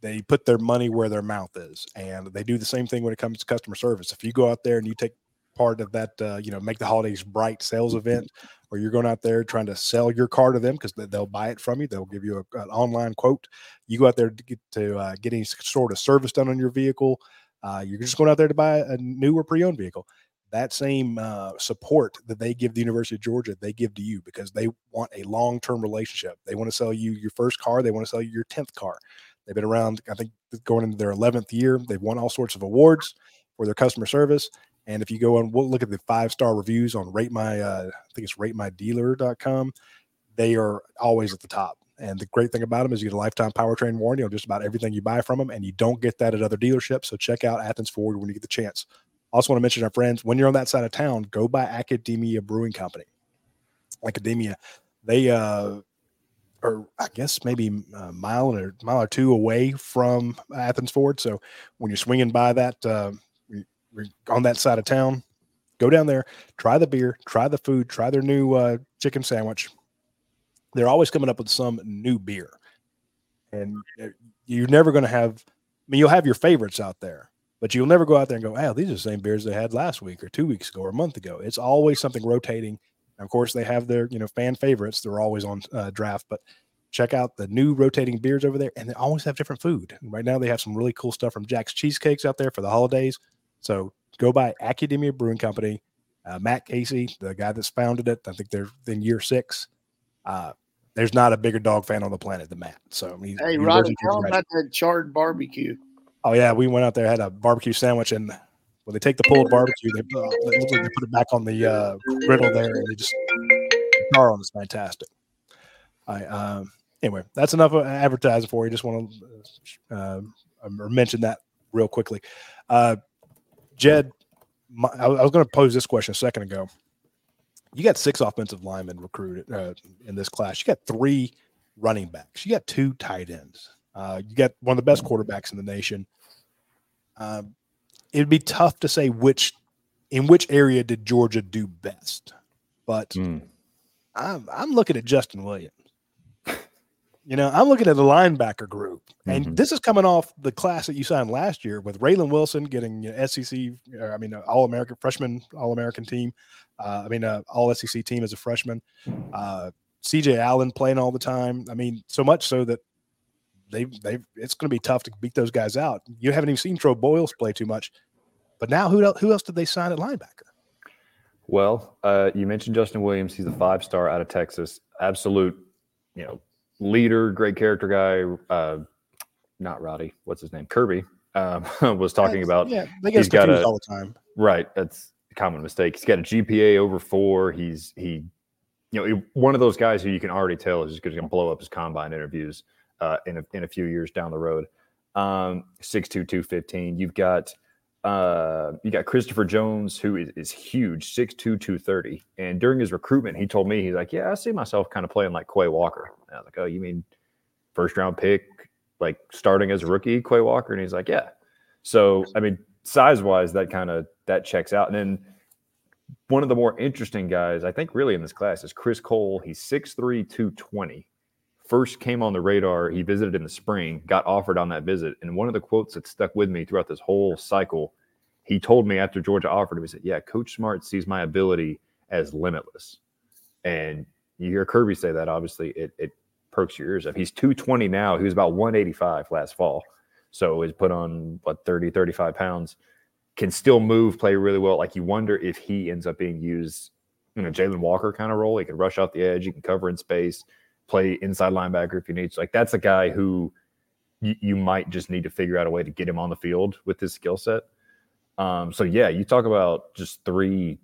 they put their money where their mouth is and they do the same thing when it comes to customer service if you go out there and you take part of that uh, you know make the holidays bright sales event or you're going out there trying to sell your car to them because they'll buy it from you they'll give you a, an online quote you go out there to get to uh, get any sort of service done on your vehicle uh, you're just going out there to buy a new or pre-owned vehicle that same uh, support that they give the University of Georgia, they give to you because they want a long term relationship. They want to sell you your first car, they want to sell you your 10th car. They've been around, I think, going into their 11th year. They've won all sorts of awards for their customer service. And if you go and we'll look at the five star reviews on Rate My, uh, I think it's ratemydealer.com. They are always at the top. And the great thing about them is you get a lifetime powertrain warranty on just about everything you buy from them, and you don't get that at other dealerships. So check out Athens Ford when you get the chance. Also, want to mention our friends when you're on that side of town, go by Academia Brewing Company. Academia, they uh, are I guess maybe a mile or mile or two away from Athens Ford. So when you're swinging by that uh, on that side of town, go down there, try the beer, try the food, try their new uh, chicken sandwich. They're always coming up with some new beer, and uh, you're never going to have. I mean, you'll have your favorites out there, but you'll never go out there and go, "Oh, these are the same beers they had last week or two weeks ago or a month ago." It's always something rotating. And of course, they have their you know fan favorites. They're always on uh, draft, but check out the new rotating beers over there, and they always have different food. Right now, they have some really cool stuff from Jack's Cheesecakes out there for the holidays. So go by Academia Brewing Company. Uh, Matt Casey, the guy that's founded it, I think they're in year six. Uh, there's not a bigger dog fan on the planet than Matt. So he's, Hey, Radi, University tell him about that charred barbecue. Oh yeah, we went out there had a barbecue sandwich, and when they take the pulled barbecue, they, uh, they, they put it back on the uh, griddle there, and they just char on is fantastic. I um, anyway, that's enough of advertising for you. Just want to uh, or mention that real quickly. Uh, Jed, my, I, I was going to pose this question a second ago. You got six offensive linemen recruited uh, in this class. You got three running backs. You got two tight ends. Uh, you got one of the best quarterbacks in the nation. Um, it'd be tough to say which in which area did Georgia do best, but Mm. I'm I'm looking at Justin Williams. You know, I'm looking at the linebacker group, and Mhm. this is coming off the class that you signed last year with Raylen Wilson getting you know, SEC, or, I mean, uh, All American freshman, All American team. Uh, I mean, uh, All SEC team as a freshman. Uh, CJ Allen playing all the time. I mean, so much so that they they it's going to be tough to beat those guys out. You haven't even seen Troy Bowles play too much, but now who else, who else did they sign at linebacker? Well, uh, you mentioned Justin Williams. He's a five star out of Texas. Absolute, you know, leader, great character guy. Uh, not Radi. What's his name? Kirby um, was talking about. yeah, they get confused a- all the time. Right. That's a common mistake. He's got a GPA over four. He's he, you know, one of those guys who you can already tell is just going to blow up his combine interviews uh, in a, in a few years down the road. Um, six two two fifteen. You've got uh, you got Christopher Jones, who is, is huge, 6'2", 230. And during his recruitment, he told me he's like, "Yeah, I see myself kind of playing like Quay Walker." And I was like, "Oh, you mean first round pick, like starting as a rookie, Quay Walker?" And he's like, "Yeah." So I mean, size wise, that kind of that checks out. And then one of the more interesting guys, I think, really in this class is Chris Cole. He's 6'3", 220. First came on the radar. He visited in the spring, got offered on that visit. And one of the quotes that stuck with me throughout this whole cycle, he told me after Georgia offered him, he said, Yeah, Coach Smart sees my ability as limitless. And you hear Kirby say that, obviously, it, it perks your ears up. He's 220 now. He was about 185 last fall. So he's put on, what, 30, 35 pounds. Can still move, play really well. Like you wonder if he ends up being used you know Jalen Walker kind of role. He can rush out the edge, he can cover in space, play inside linebacker if you need. So like that's a guy who you, you might just need to figure out a way to get him on the field with his skill set. Um, so yeah, you talk about just three.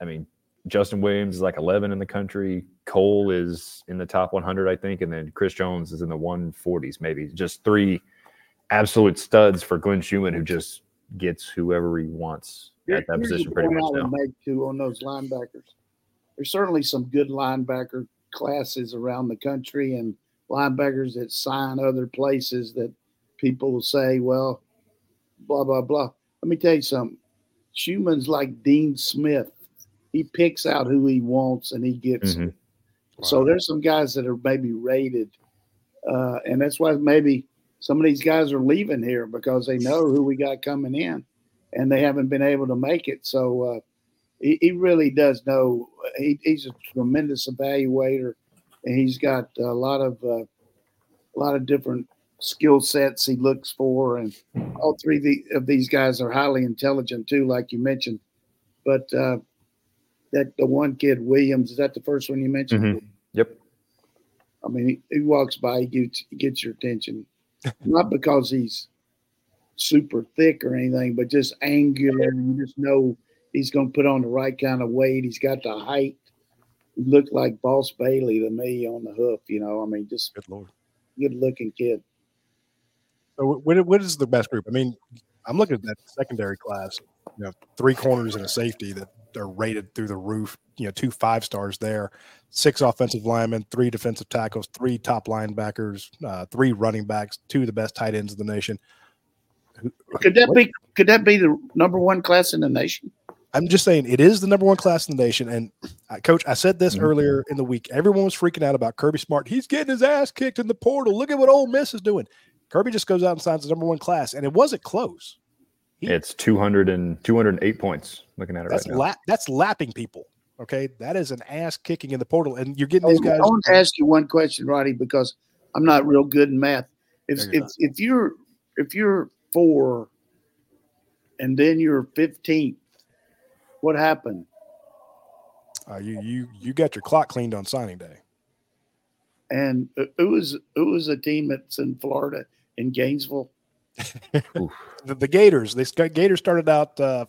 I mean, Justin Williams is like 11 in the country. Cole is in the top 100, I think, and then Chris Jones is in the 140s, maybe. Just three absolute studs for Glenn Schumann, who just gets whoever he wants at that position pretty much now. Make too on those linebackers. There's certainly some good linebacker classes around the country, and linebackers that sign other places that people will say, well, blah blah blah. Let me tell you something. Schumann's like Dean Smith. He picks out who he wants and he gets mm-hmm. Wow. So there's some guys that are maybe rated, uh, and that's why maybe some of these guys are leaving here because they know who we got coming in, and they haven't been able to make it. So uh, he, he, really does know. He, he's a tremendous evaluator, and he's got a lot of uh, a lot of different skill sets he looks for, and all three of these guys are highly intelligent too, like you mentioned. But uh, that the one kid Williams is that the first one you mentioned? Mm-hmm. Yep. I mean, he, he, walks by, he gets, he gets your attention, not because he's super thick or anything, but just angular. You just know he's going to put on the right kind of weight. He's got the height. He looked like Boss Bailey to me on the hoof. You know, I mean, just good lord, good looking kid. So, what, what is the best group? I mean, I'm looking at that secondary class. You know, three corners and a safety that are rated through the roof. You know, two five stars there, six offensive linemen, three defensive tackles, three top linebackers, uh, three running backs, two of the best tight ends in the nation. Could that what? be? Could that be the number one class in the nation? I'm just saying it is the number one class in the nation. And uh, coach, I said this mm-hmm. earlier in the week. Everyone was freaking out about Kirby Smart. He's getting his ass kicked in the portal. Look at what Ole Miss is doing. Kirby just goes out and signs the number one class, and it wasn't close. He, it's 200 and 208 points. Looking at it that's right now. La- that's lapping people. Okay, that is an ass kicking in the portal, and you're getting these guys. I want to ask you one question, Radi, because I'm not real good in math. If if, if you're if you're four, and then you're 15th, what happened? Uh, you you you got your clock cleaned on signing day. And it was it was a team that's in Florida in Gainesville. the, the, Gators. They Gators started out uh,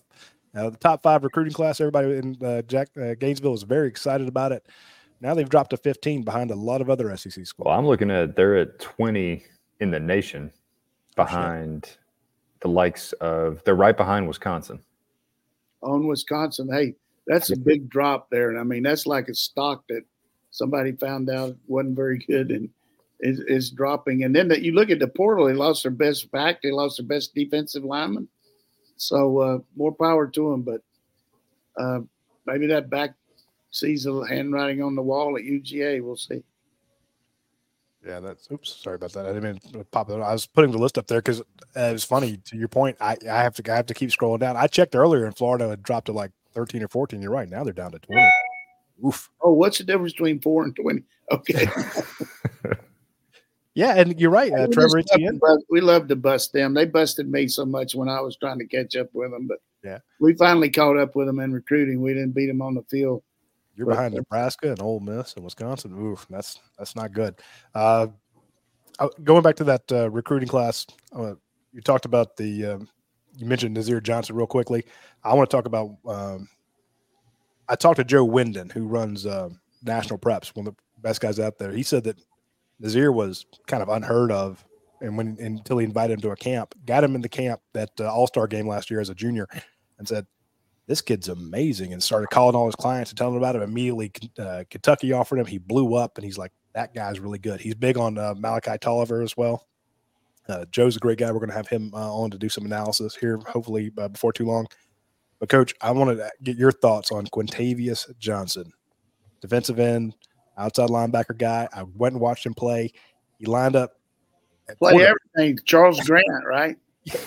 uh, the top five recruiting class. Everybody in uh, Jack uh, Gainesville was very excited about it. Now they've dropped to 15 behind a lot of other SEC schools. Well, I'm looking at they're at 20 in the nation, behind oh, the likes of they're right behind Wisconsin. On Wisconsin, hey, that's a big drop there, and I mean that's like a stock that somebody found out wasn't very good and is, is dropping. And then that you look at the portal, they lost their best back, they lost their best defensive lineman. So uh, more power to them, but uh, maybe that back sees the handwriting on the wall at UGA. We'll see. Yeah, that's oops. Sorry about that. I didn't mean to pop it. I was putting the list up there because uh, it was funny. To your point, I, I have to I have to keep scrolling down. I checked earlier in Florida, it dropped to like thirteen or fourteen. You're right. Now they're down to twenty. Oof. Oh, what's the difference between four and twenty? Okay. Yeah, and you're right, uh, Trevor Etienne. We love to bust them. They busted me so much when I was trying to catch up with them, but yeah, we finally caught up with them in recruiting. We didn't beat them on the field. You're but, behind Nebraska and Ole Miss and Wisconsin. Oof, that's that's not good. Uh, going back to that uh, recruiting class, uh, you talked about the. Um, you mentioned Nazir Johnson real quickly. I want to talk about. Um, I talked to Joe Winden, who runs National Preps, one of the best guys out there. He said that Nazir was kind of unheard of, and when until he invited him to a camp, got him in the camp that uh, All Star game last year as a junior, and said, "This kid's amazing," and started calling all his clients and telling them about him. Immediately, uh, Kentucky offered him. He blew up, and he's like, "That guy's really good." He's big on uh, Malachi Tolliver as well. Uh, Joe's a great guy. We're going to have him uh, on to do some analysis here, hopefully uh, before too long. But coach, I wanted to get your thoughts on Quintavius Johnson, defensive end outside linebacker guy. I went and watched him play. He lined up. Play everything. Charles Grant, right?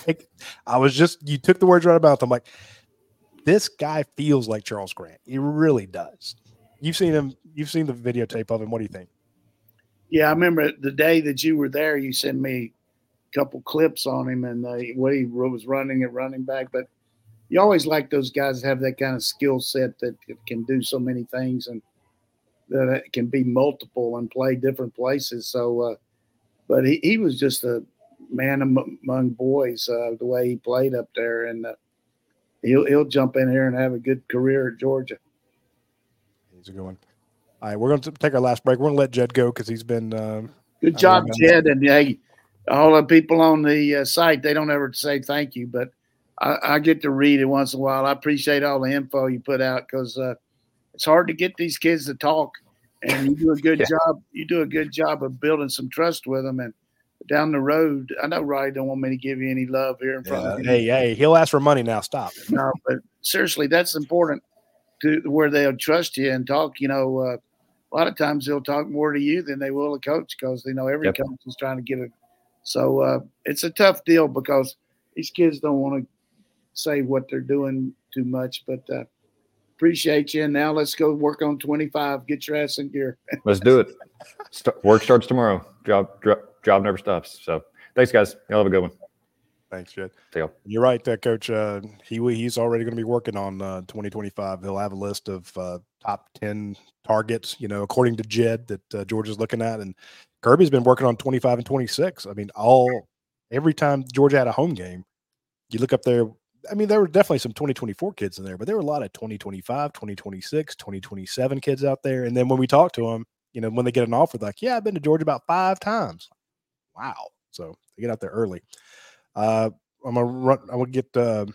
I was just you took the words right about. of my mouth. I'm like, this guy feels like Charles Grant. He really does. You've seen him. You've seen the videotape of him. What do you think? Yeah, I remember the day that you were there. You sent me a couple clips on him and uh, what he was running at running back. But you always like those guys that have that kind of skill set that can do so many things and that can be multiple and play different places. So, uh, but he, he was just a man among boys uh, the way he played up there, and uh, he'll he'll jump in here and have a good career at Georgia. He's a good one. All right, we're going to take our last break. We're going to let Jed go because he's been. Um, good job, Jed, and hey, all the people on the uh, site they don't ever say thank you, but I, I, get to read it once in a while. I appreciate all the info you put out because uh, it's hard to get these kids to talk, and you do a good yeah. job. You do a good job of building some trust with them, and down the road, I know Radi don't want me to give you any love here in front yeah, of you. Hey, hey, he'll ask for money now. Stop. No, but seriously, that's important to where they'll trust you and talk. You know, uh, a lot of times they'll talk more to you than they will a coach because they know every yep. coach is trying to get it. So uh, it's a tough deal because these kids don't want to say what they're doing too much, but uh, appreciate you. And now let's go work on 25. Get your ass in gear. let's do it. Start, work starts tomorrow. Job, job never stops. So thanks, guys. Y'all have a good one. Thanks, Jed. You. You're right, uh, Coach. Uh, he he's already going to be working on uh, 2025. He'll have a list of uh, top 10 targets, you know, according to Jed that uh, Georgia's looking at, and Kirby's been working on 25 and 26. I mean, all every time Georgia had a home game, you look up there I mean, there were definitely some 2024 kids in there, but there were a lot of 2025, 2026, 2027 kids out there. And then when we talk to them, you know, when they get an offer, like, yeah, I've been to Georgia about five times. Wow. So they get out there early. Uh, I'm gonna run. I'm gonna get uh,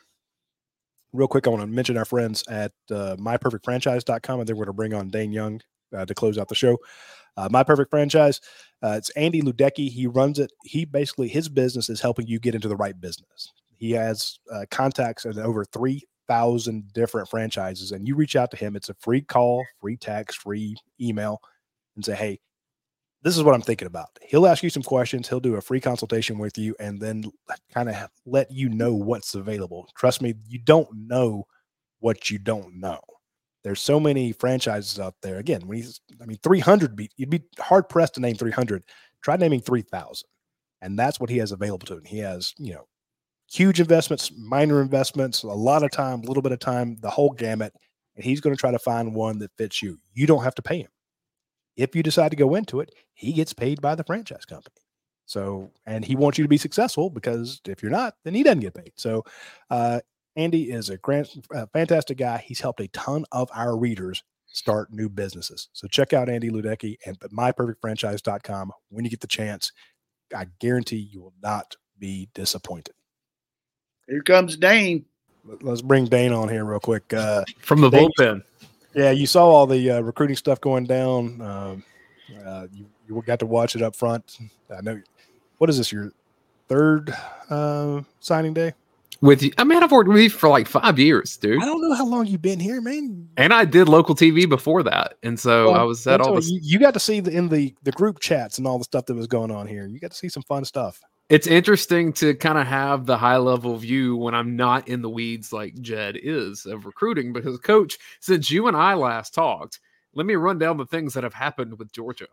real quick. I want to mention our friends at uh, myperfectfranchise.com, and then we're going to bring on Dayne Young uh, to close out the show. Uh, My Perfect Franchise. Uh, it's Andy Ludecki. He runs it. He basically his business is helping you get into the right business. He has uh, contacts at over 3,000 different franchises. And you reach out to him, it's a free call, free text, free email, and say, hey, this is what I'm thinking about. He'll ask you some questions. He'll do a free consultation with you and then kind of let you know what's available. Trust me, you don't know what you don't know. There's so many franchises out there. Again, when he's, I mean, 300, be, you'd be hard pressed to name 300. Try naming 3,000. And that's what he has available to him. He has, you know, huge investments, minor investments, a lot of time, a little bit of time, the whole gamut. And he's going to try to find one that fits you. You don't have to pay him. If you decide to go into it, he gets paid by the franchise company. So, and he wants you to be successful because if you're not, then he doesn't get paid. So, uh, Andy is a grand, uh, fantastic guy. He's helped a ton of our readers start new businesses. So check out Andy Ludecki and myperfectfranchise.com when you get the chance. I guarantee you will not be disappointed. Here comes Dayne. Let's bring Dayne on here real quick. Uh, From the Dayne, bullpen. Yeah, you saw all the uh, recruiting stuff going down. Um, uh, you, you got to watch it up front. I know. What is this? Your third uh, signing day? With you, I mean, I've worked with you for like five years, dude. I don't know how long you've been here, man. And I did local TV before that, and so well, I was at all. The... You, you got to see the, in the the group chats and all the stuff that was going on here. You got to see some fun stuff it's interesting to kind of have the high level view when I'm not in the weeds like Jed is of recruiting. Because, coach, since you and I last talked, let me run down the things that have happened with Georgia.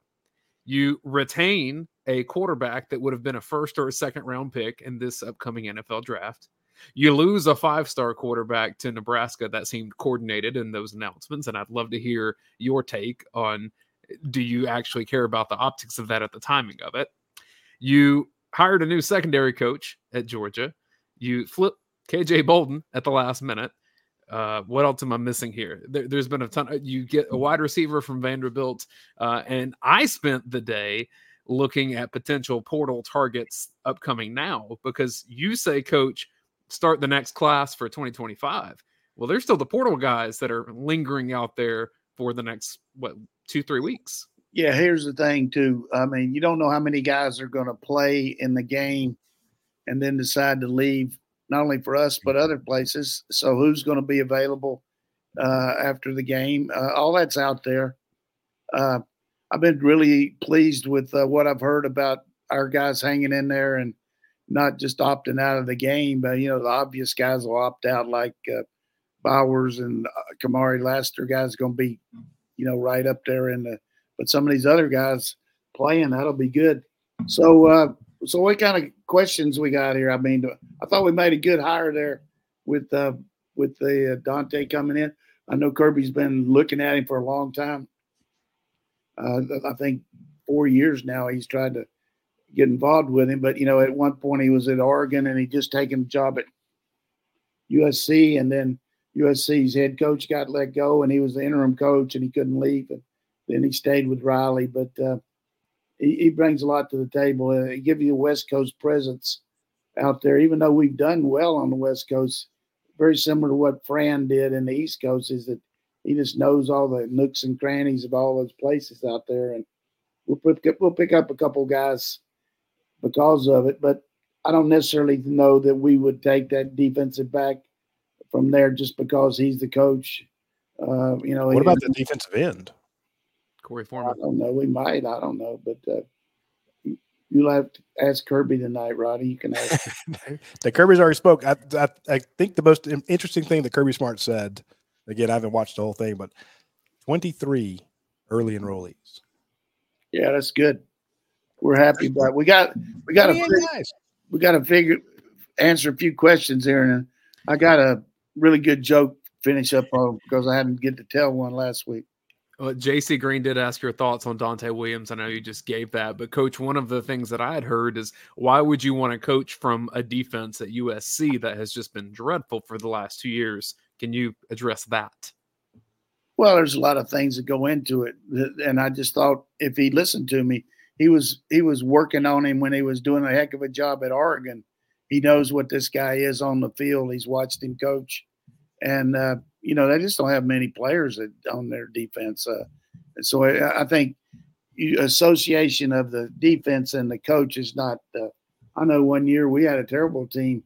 You retain a quarterback that would have been a first or a second round pick in this upcoming NFL draft. You lose a five star quarterback to Nebraska that seemed coordinated in those announcements. And I'd love to hear your take on do you actually care about the optics of that at the timing of it? You hired a new secondary coach at Georgia. You flip KJ Bolden at the last minute. Uh, what else am I missing here? There, has been a ton. Of, you get a wide receiver from Vanderbilt, uh, and I spent the day looking at potential portal targets upcoming now because you say, Coach, start the next class for 2025. Well, there's still the portal guys that are lingering out there for the next what two three weeks yeah, here's the thing too. I mean, you don't know how many guys are going to play in the game and then decide to leave, not only for us but other places. So who's going to be available uh, after the game? Uh, all that's out there. Uh, I've been really pleased with uh, what I've heard about our guys hanging in there and not just opting out of the game, but you know the obvious guys will opt out like uh, Bowers and uh, Kamari Lassiter guys going to be, you know, right up there in the but some of these other guys playing, that'll be good. So, uh, so what kind of questions we got here? I mean, I thought we made a good hire there with uh, with the uh, Donte coming in. I know Kirby's been looking at him for a long time. Uh, I think four years now he's tried to get involved with him. But you know, at one point he was at Oregon and he just taken a job at USC, and then USC's head coach got let go, and he was the interim coach, and he couldn't leave. And then he stayed with Riley, but uh, he, he, brings a lot to the table. Uh, he gives you a West Coast presence out there, even though we've done well on the West Coast. Very similar to what Fran did in the East Coast, is that he just knows all the nooks and crannies of all those places out there, and we'll pick, we'll pick up a couple guys because of it. But I don't necessarily know that we would take that defensive back from there just because he's the coach. Uh, you know, what about the defensive end? Korey Foreman. I don't know. We might. I don't know, but uh, you'll have to ask Kirby tonight, Radi. You can ask. the Kirby's already spoke. I, I, I think the most interesting thing that Kirby Smart said. Again, I haven't watched the whole thing, but 23 early enrollees. Yeah, that's good. We're happy, but we got we got to we got to figure answer a few questions here, and I got a really good joke finish up on because I hadn't get to tell one last week. Well, JC Green did ask your thoughts on Donte Williams. I know you just gave that, but coach, one of the things that I had heard is why would you want to coach from a defense at USC that has just been dreadful for the last two years? Can you address that? Well, there's a lot of things that go into it, and I just thought if he listened to me, he was he was working on him when he was doing a heck of a job at Oregon. He knows what this guy is on the field. He's watched him coach, and uh, you know, they just don't have many players that, on their defense. Uh, so I, I think you, association of the defense and the coach is not. Uh, I know one year we had a terrible team,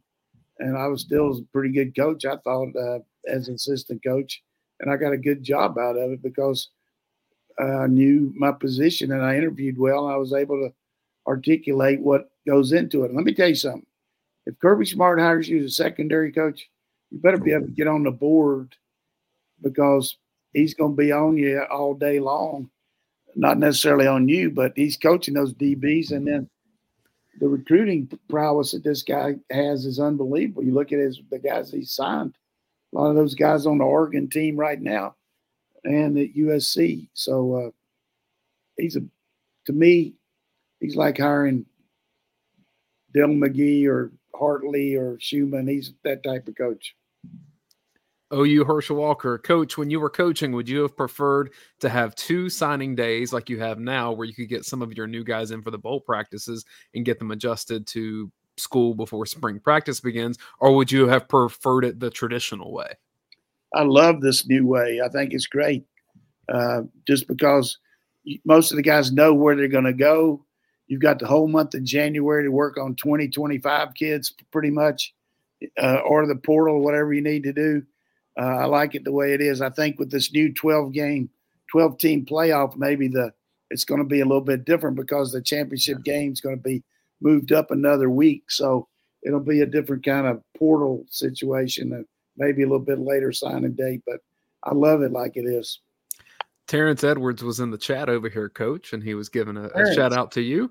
and I was still a pretty good coach. I thought uh, as assistant coach, and I got a good job out of it because I knew my position and I interviewed well. I was able to articulate what goes into it. let me tell you something: if Kirby Smart hires you as a secondary coach, you better be able to get on the board because he's going to be on you all day long. Not necessarily on you, but he's coaching those DBs. And then the recruiting prowess that this guy has is unbelievable. You look at his the guys he signed, a lot of those guys on the Oregon team right now and at USC. So uh, he's a, to me, he's like hiring Dylan McGee or Hartley or Schumann. He's that type of coach. OU Herschel Walker, coach, when you were coaching, would you have preferred to have two signing days like you have now, where you could get some of your new guys in for the bowl practices and get them adjusted to school before spring practice begins, or would you have preferred it the traditional way? I love this new way. I think it's great, uh, just because most of the guys know where they're going to go. You've got the whole month of January to work on 20, 25 kids, pretty much, uh, or the portal, whatever you need to do uh, I like it the way it is. I think with this new 12 game, 12 team playoff, maybe the it's going to be a little bit different because the championship game is going to be moved up another week. So it'll be a different kind of portal situation and maybe a little bit later signing date. But I love it like it is. Terrence Edwards was in the chat over here, coach, and he was giving a, a shout out to you.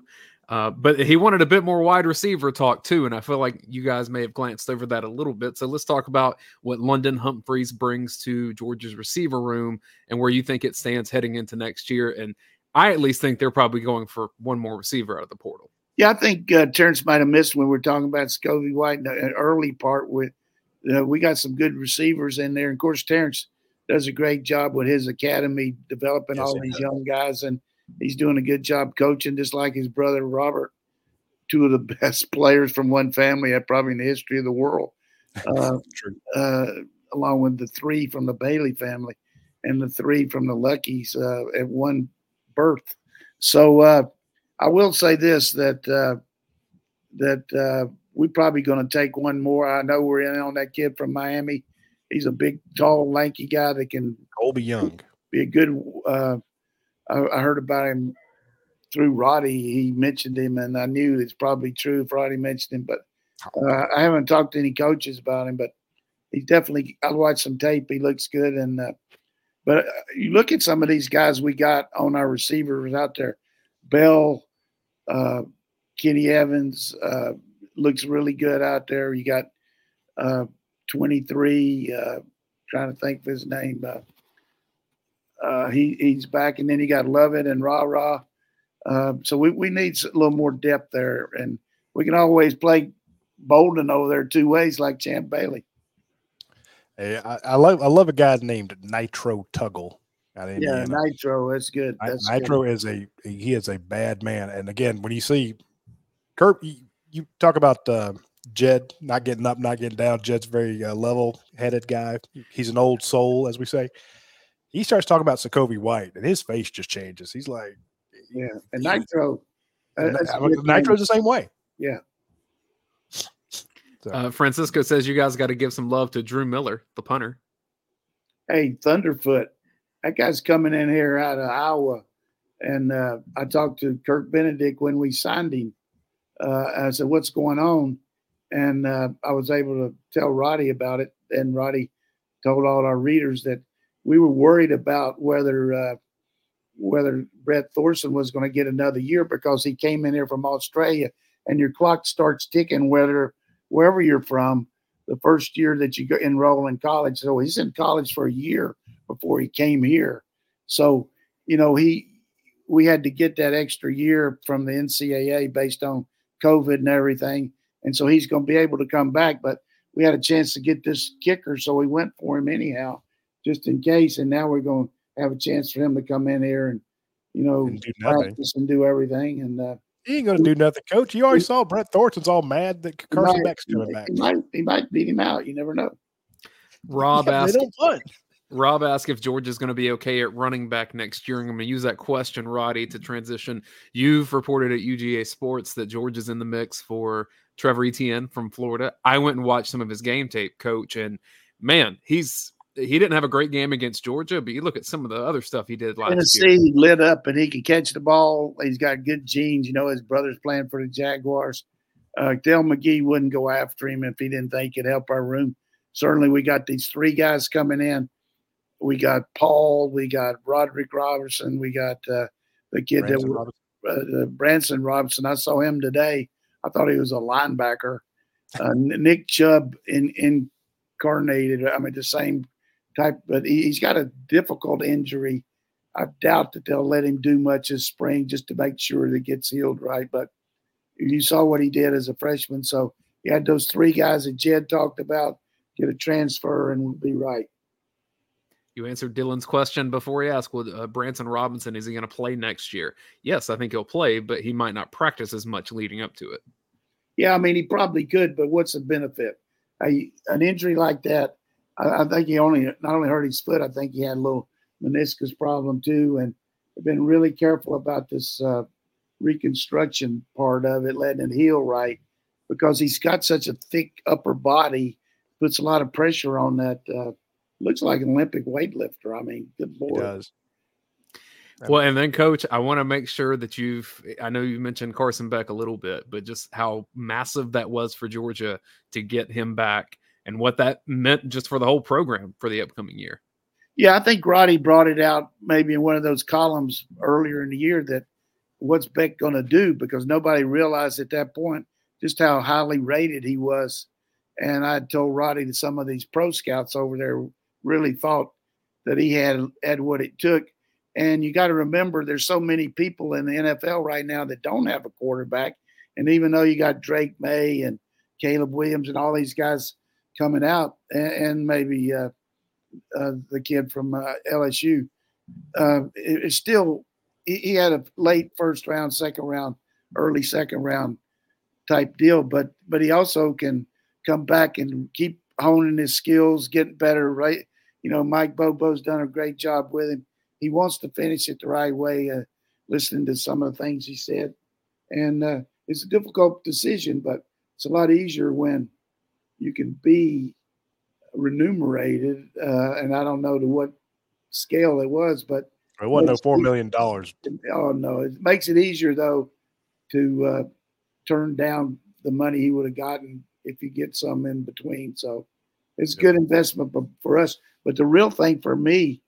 Uh, but he wanted a bit more wide receiver talk too, and I feel like you guys may have glanced over that a little bit. So let's talk about what London Humphreys brings to Georgia's receiver room and where you think it stands heading into next year. And I at least think they're probably going for one more receiver out of the portal. Yeah, I think uh, Terrence might have missed when we are talking about Scovey White in the early part. With uh, we got some good receivers in there, and of course Terrence does a great job with his academy developing yes, all these does. young guys and he's doing a good job coaching, just like his brother Robert, two of the best players from one family, uh, probably in the history of the world, uh, uh, along with the three from the Bailey family and the three from the Luckies uh, at one birth. So uh, I will say this that uh, that we're probably going to take one more. I know we're in on that kid from Miami. He's a big, tall, lanky guy that can Colbie Young be a good I, I heard about him through Radi. He mentioned him, and I knew it's probably true if Radi mentioned him. But uh, I haven't talked to any coaches about him, but he's definitely. I watched some tape. He looks good, and uh, but uh, you look at some of these guys we got on our receivers out there. Bell, uh, Kenny Evans uh, looks really good out there. You got uh, 23. Uh, trying to think of his name. Uh, he he's back, and then you got Lovett and Rah Rah. Uh, so we, we need a little more depth there, and we can always play Bolden over there two ways, like Champ Bailey. Hey, I, I love I love a guy named Nitro Tuggle. Yeah, Nitro. That's good. That's Nitro good. is a he is a bad man. And again, when you see Kurt, you, you talk about uh, Jed not getting up, not getting down. Jed's very uh, level headed guy. He's an old soul, as we say. He starts talking about Sacovie White, and his face just changes. He's like, "Yeah." And Nitro, uh, Nitro's the same way. Yeah. So. Uh, Francisco says you guys got to give some love to Drew Miller, the punter. Hey, Thunderfoot, that guy's coming in here out of Iowa, and uh, I talked to Kirk Benedict when we signed him. Uh, I said, "What's going on?" And uh, I was able to tell Radi about it, and Radi told all our readers that we were worried about whether uh, whether Brett Thorson was going to get another year because he came in here from Australia, and your clock starts ticking whether wherever you're from, the first year that you enroll in college. So he's in college for a year before he came here. So, you know, he we had to get that extra year from the NCAA based on COVID and everything. And so he's going to be able to come back. But we had a chance to get this kicker, so we went for him anyhow, just in case. And now we're going to have a chance for him to come in here and, you know, and practice and do everything. And uh, he ain't going to do nothing, coach. You already saw Brett Thorson's all mad that Carson Beck's coming back. He might, he might beat him out. You never know. Rob yeah, asked. Rob asked if George is going to be okay at running back next year. And I'm going to use that question, Radi, to transition. You've reported at UGA Sports that George is in the mix for Trevor Etienne from Florida. I went and watched some of his game tape, coach, and man, he's he didn't have a great game against Georgia, but you look at some of the other stuff he did last Tennessee year. lit up and he can catch the ball. He's got good genes. You know, his brother's playing for the Jaguars. Uh, Dell McGee wouldn't go after him if he didn't think it'd help our room. Certainly, we got these three guys coming in. We got Paul, we got Roderick Robinson, we got uh, the kid Branson that Robinson. Uh, Branson Robinson. I saw him today. I thought he was a linebacker. Uh, Nick Chubb in, incarnated. I mean, the same type, but he, has got a difficult injury. I doubt that they'll let him do much this spring just to make sure that it gets healed right. But you saw what he did as a freshman. So he had those three guys that Jed talked about get a transfer and we'll be right. You answered Dylan's question before he asked, "Well, uh, Branson Robinson is he going to play next year?" Yes, I think he'll play, but he might not practice as much leading up to it. Yeah, I mean he probably could, but what's the benefit? A, an injury like that, I, I, think he only not only hurt his foot, I think he had a little meniscus problem too, and they've been really careful about this uh, reconstruction part of it, letting it heal right, because he's got such a thick upper body, puts a lot of pressure on that. Uh, looks like an Olympic weightlifter. I mean, good lord. He does. Well, and then, coach, I want to make sure that you've, I know you mentioned Carson Beck a little bit, but just how massive that was for Georgia to get him back and what that meant just for the whole program for the upcoming year. Yeah, I think Radi brought it out maybe in one of those columns earlier in the year that what's Beck going to do because nobody realized at that point just how highly rated he was. And I told Radi that some of these pro scouts over there really thought that he had had what it took. And you got to remember, there's so many people in the NFL right now that don't have a quarterback. And even though you got Drake Maye and Caleb Williams and all these guys coming out, and, and maybe uh, uh, the kid from uh, LSU, uh, it, it's still he, he had a late first round, second round, early second round type deal. But but he also can come back and keep honing his skills, getting better, right? you know, Mike Bobo's done a great job with him. He wants to finish it the right way, uh, listening to some of the things he said. And uh, it's a difficult decision, but it's a lot easier when you can be remunerated. Uh, and I don't know to what scale it was, but it wasn't no four million dollars. Oh no, it makes it easier though to uh, turn down the money he would have gotten if you get some in between. So it's a good investment for us. But the real thing for me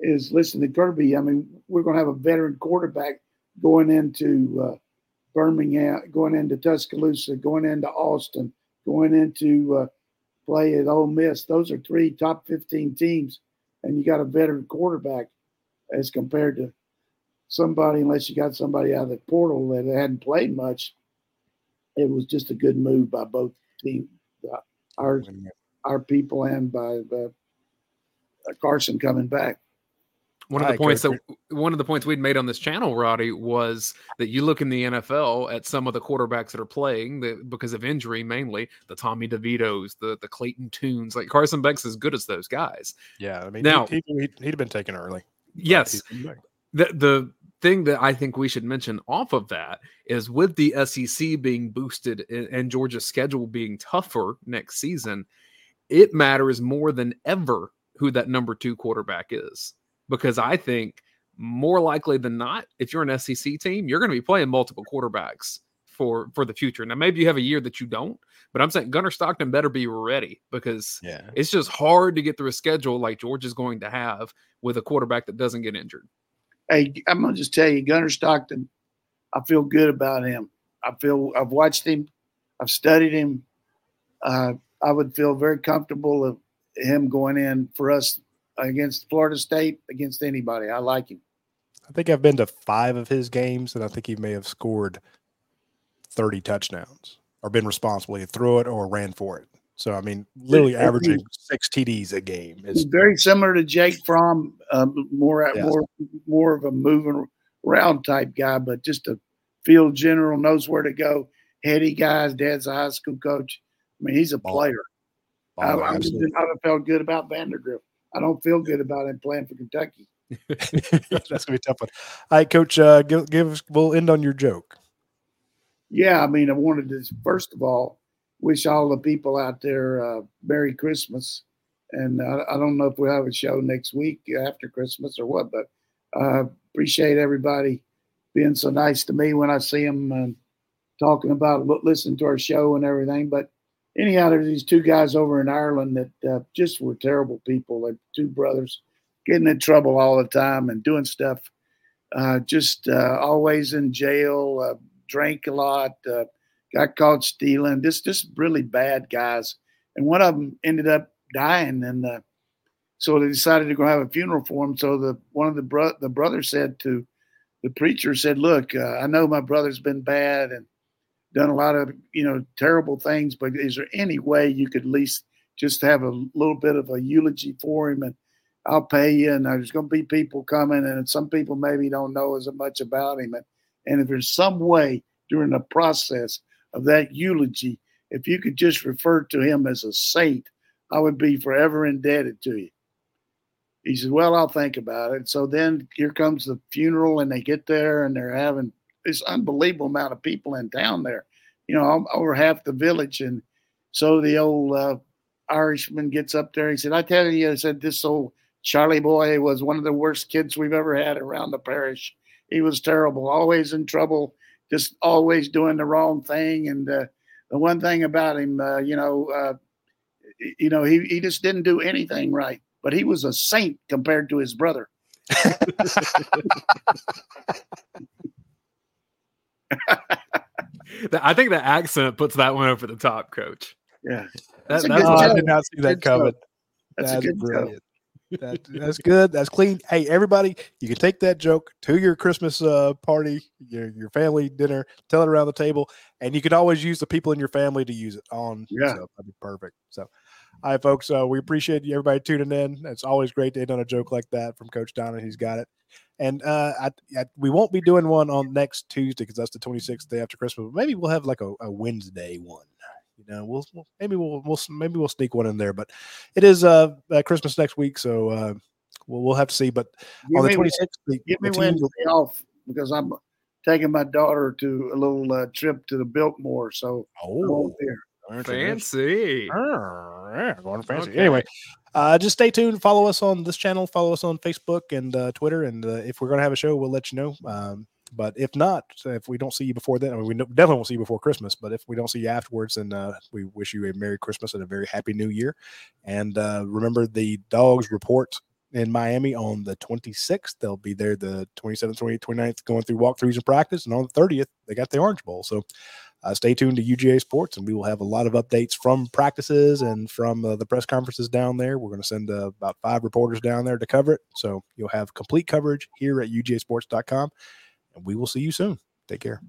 is listen to Kirby. I mean, we're going to have a veteran quarterback going into uh, Birmingham, going into Tuscaloosa, going into Austin, going into uh, play at Ole Miss. Those are three top 15 teams, and you got a veteran quarterback as compared to somebody, unless you got somebody out of the portal that hadn't played much. It was just a good move by both teams, our our people, and by uh, Carson coming back. One of the points that one of the points we'd made on this channel, Radi, was that you look in the NFL at some of the quarterbacks that are playing that because of injury, mainly the Tommy DeVitos, the the Clayton Tunes, like Carson Beck's as good as those guys. Yeah, I mean, now he, would he, have been taken early. Yes, the the thing that I think we should mention off of that is with the SEC being boosted and Georgia's schedule being tougher next season, it matters more than ever who that number two quarterback is because I think more likely than not, if you're an SEC team, you're going to be playing multiple quarterbacks for for the future. Now, maybe you have a year that you don't, but I'm saying Gunnar Stockton better be ready because yeah. it's just hard to get through a schedule like George is going to have with a quarterback that doesn't get injured. Hey, I'm gonna just tell you, Gunnar Stockton. I feel good about him. I feel I've watched him, I've studied him. Uh, I would feel very comfortable of him going in for us against Florida State, against anybody. I like him. I think I've been to five of his games, and I think he may have scored 30 touchdowns or been responsible. He threw it or ran for it. So, I mean, literally averaging six TDs a game. It's very similar to Jake Fromm, um, more, yes. more, more of a moving around type guy, but just a field general, knows where to go. Heady guys, dad's a high school coach. I mean, he's a player. I, I, I felt good about Vandagriff. I don't feel good about him playing for Kentucky. That's gonna be tough one. All right, Coach. Uh, give, give us. We'll end on your joke. Yeah, I mean, I wanted to first of all wish all the people out there uh, Merry Christmas, and uh, I don't know if we'll have a show next week after Christmas or what, but uh, appreciate everybody being so nice to me when I see them uh, talking about listening to our show and everything. But anyhow, there's these two guys over in Ireland that uh, just were terrible people. Like two brothers getting in trouble all the time and doing stuff. Uh, just uh, always in jail, uh, drank a lot, uh, got caught stealing. Just just really bad guys. And one of them ended up dying, and uh, so they decided to go have a funeral for him. So the one of the bro- the brothers said to the preacher said, "Look, I know my brother's been bad and." Done a lot of you know terrible things, but is there any way you could at least just have a little bit of a eulogy for him and I'll pay you and there's going to be people coming and some people maybe don't know as much about him and, and if there's some way during the process of that eulogy if you could just refer to him as a saint I would be forever indebted to you. He said, Well, I'll think about it. So then here comes the funeral, and they get there and they're having this unbelievable amount of people in town there, you know, over half the village. And so the old uh, Irishman gets up there. He said, I tell you, I said, this old Charlie boy was one of the worst kids we've ever had around the parish. He was terrible, always in trouble, just always doing the wrong thing. And uh, the one thing about him, uh, you know, uh, you know, he, he just didn't do anything right, but he was a saint compared to his brother. I think the accent puts that one over the top, Coach. Yeah, that, that's, oh, I did not see that coming. That's, that's brilliant. that, that's good. That's clean. Hey, everybody, you can take that joke to your Christmas uh, party, your your family dinner, tell it around the table, and you can always use the people in your family to use it on. Yeah, so that'd be perfect. So, all right, folks, uh, we appreciate everybody tuning in. It's always great to end on a joke like that from Coach Donnan. He's got it. And uh, I, I, we won't be doing one on next Tuesday because that's the 26th day after Christmas. But maybe we'll have like a, a Wednesday one. You know, we'll, we'll, maybe we'll we'll maybe we'll sneak one in there. But it is uh, uh Christmas next week, so uh, we'll we'll have to see. But give on the 26th, the, give me Wednesday off because I'm taking my daughter to a little uh, trip to the Biltmore. So oh, fancy. Oh, going fancy. Okay. Anyway, uh, just stay tuned. Follow us on this channel. Follow us on Facebook and uh, Twitter. And uh, if we're going to have a show, we'll let you know. Um, but if not, if we don't see you before then, I mean, we definitely won't see you before Christmas. But if we don't see you afterwards, then uh, we wish you a Merry Christmas and a very Happy New Year. And uh, remember, the dogs report in Miami on the 26th. They'll be there the 27th, 28th, 29th, going through walkthroughs and practice. And on the 30th, they got the Orange Bowl. So uh, stay tuned to UGA Sports, and we will have a lot of updates from practices and from uh, the press conferences down there. We're going to send uh, about five reporters down there to cover it. So you'll have complete coverage here at UGASports.com, and we will see you soon. Take care.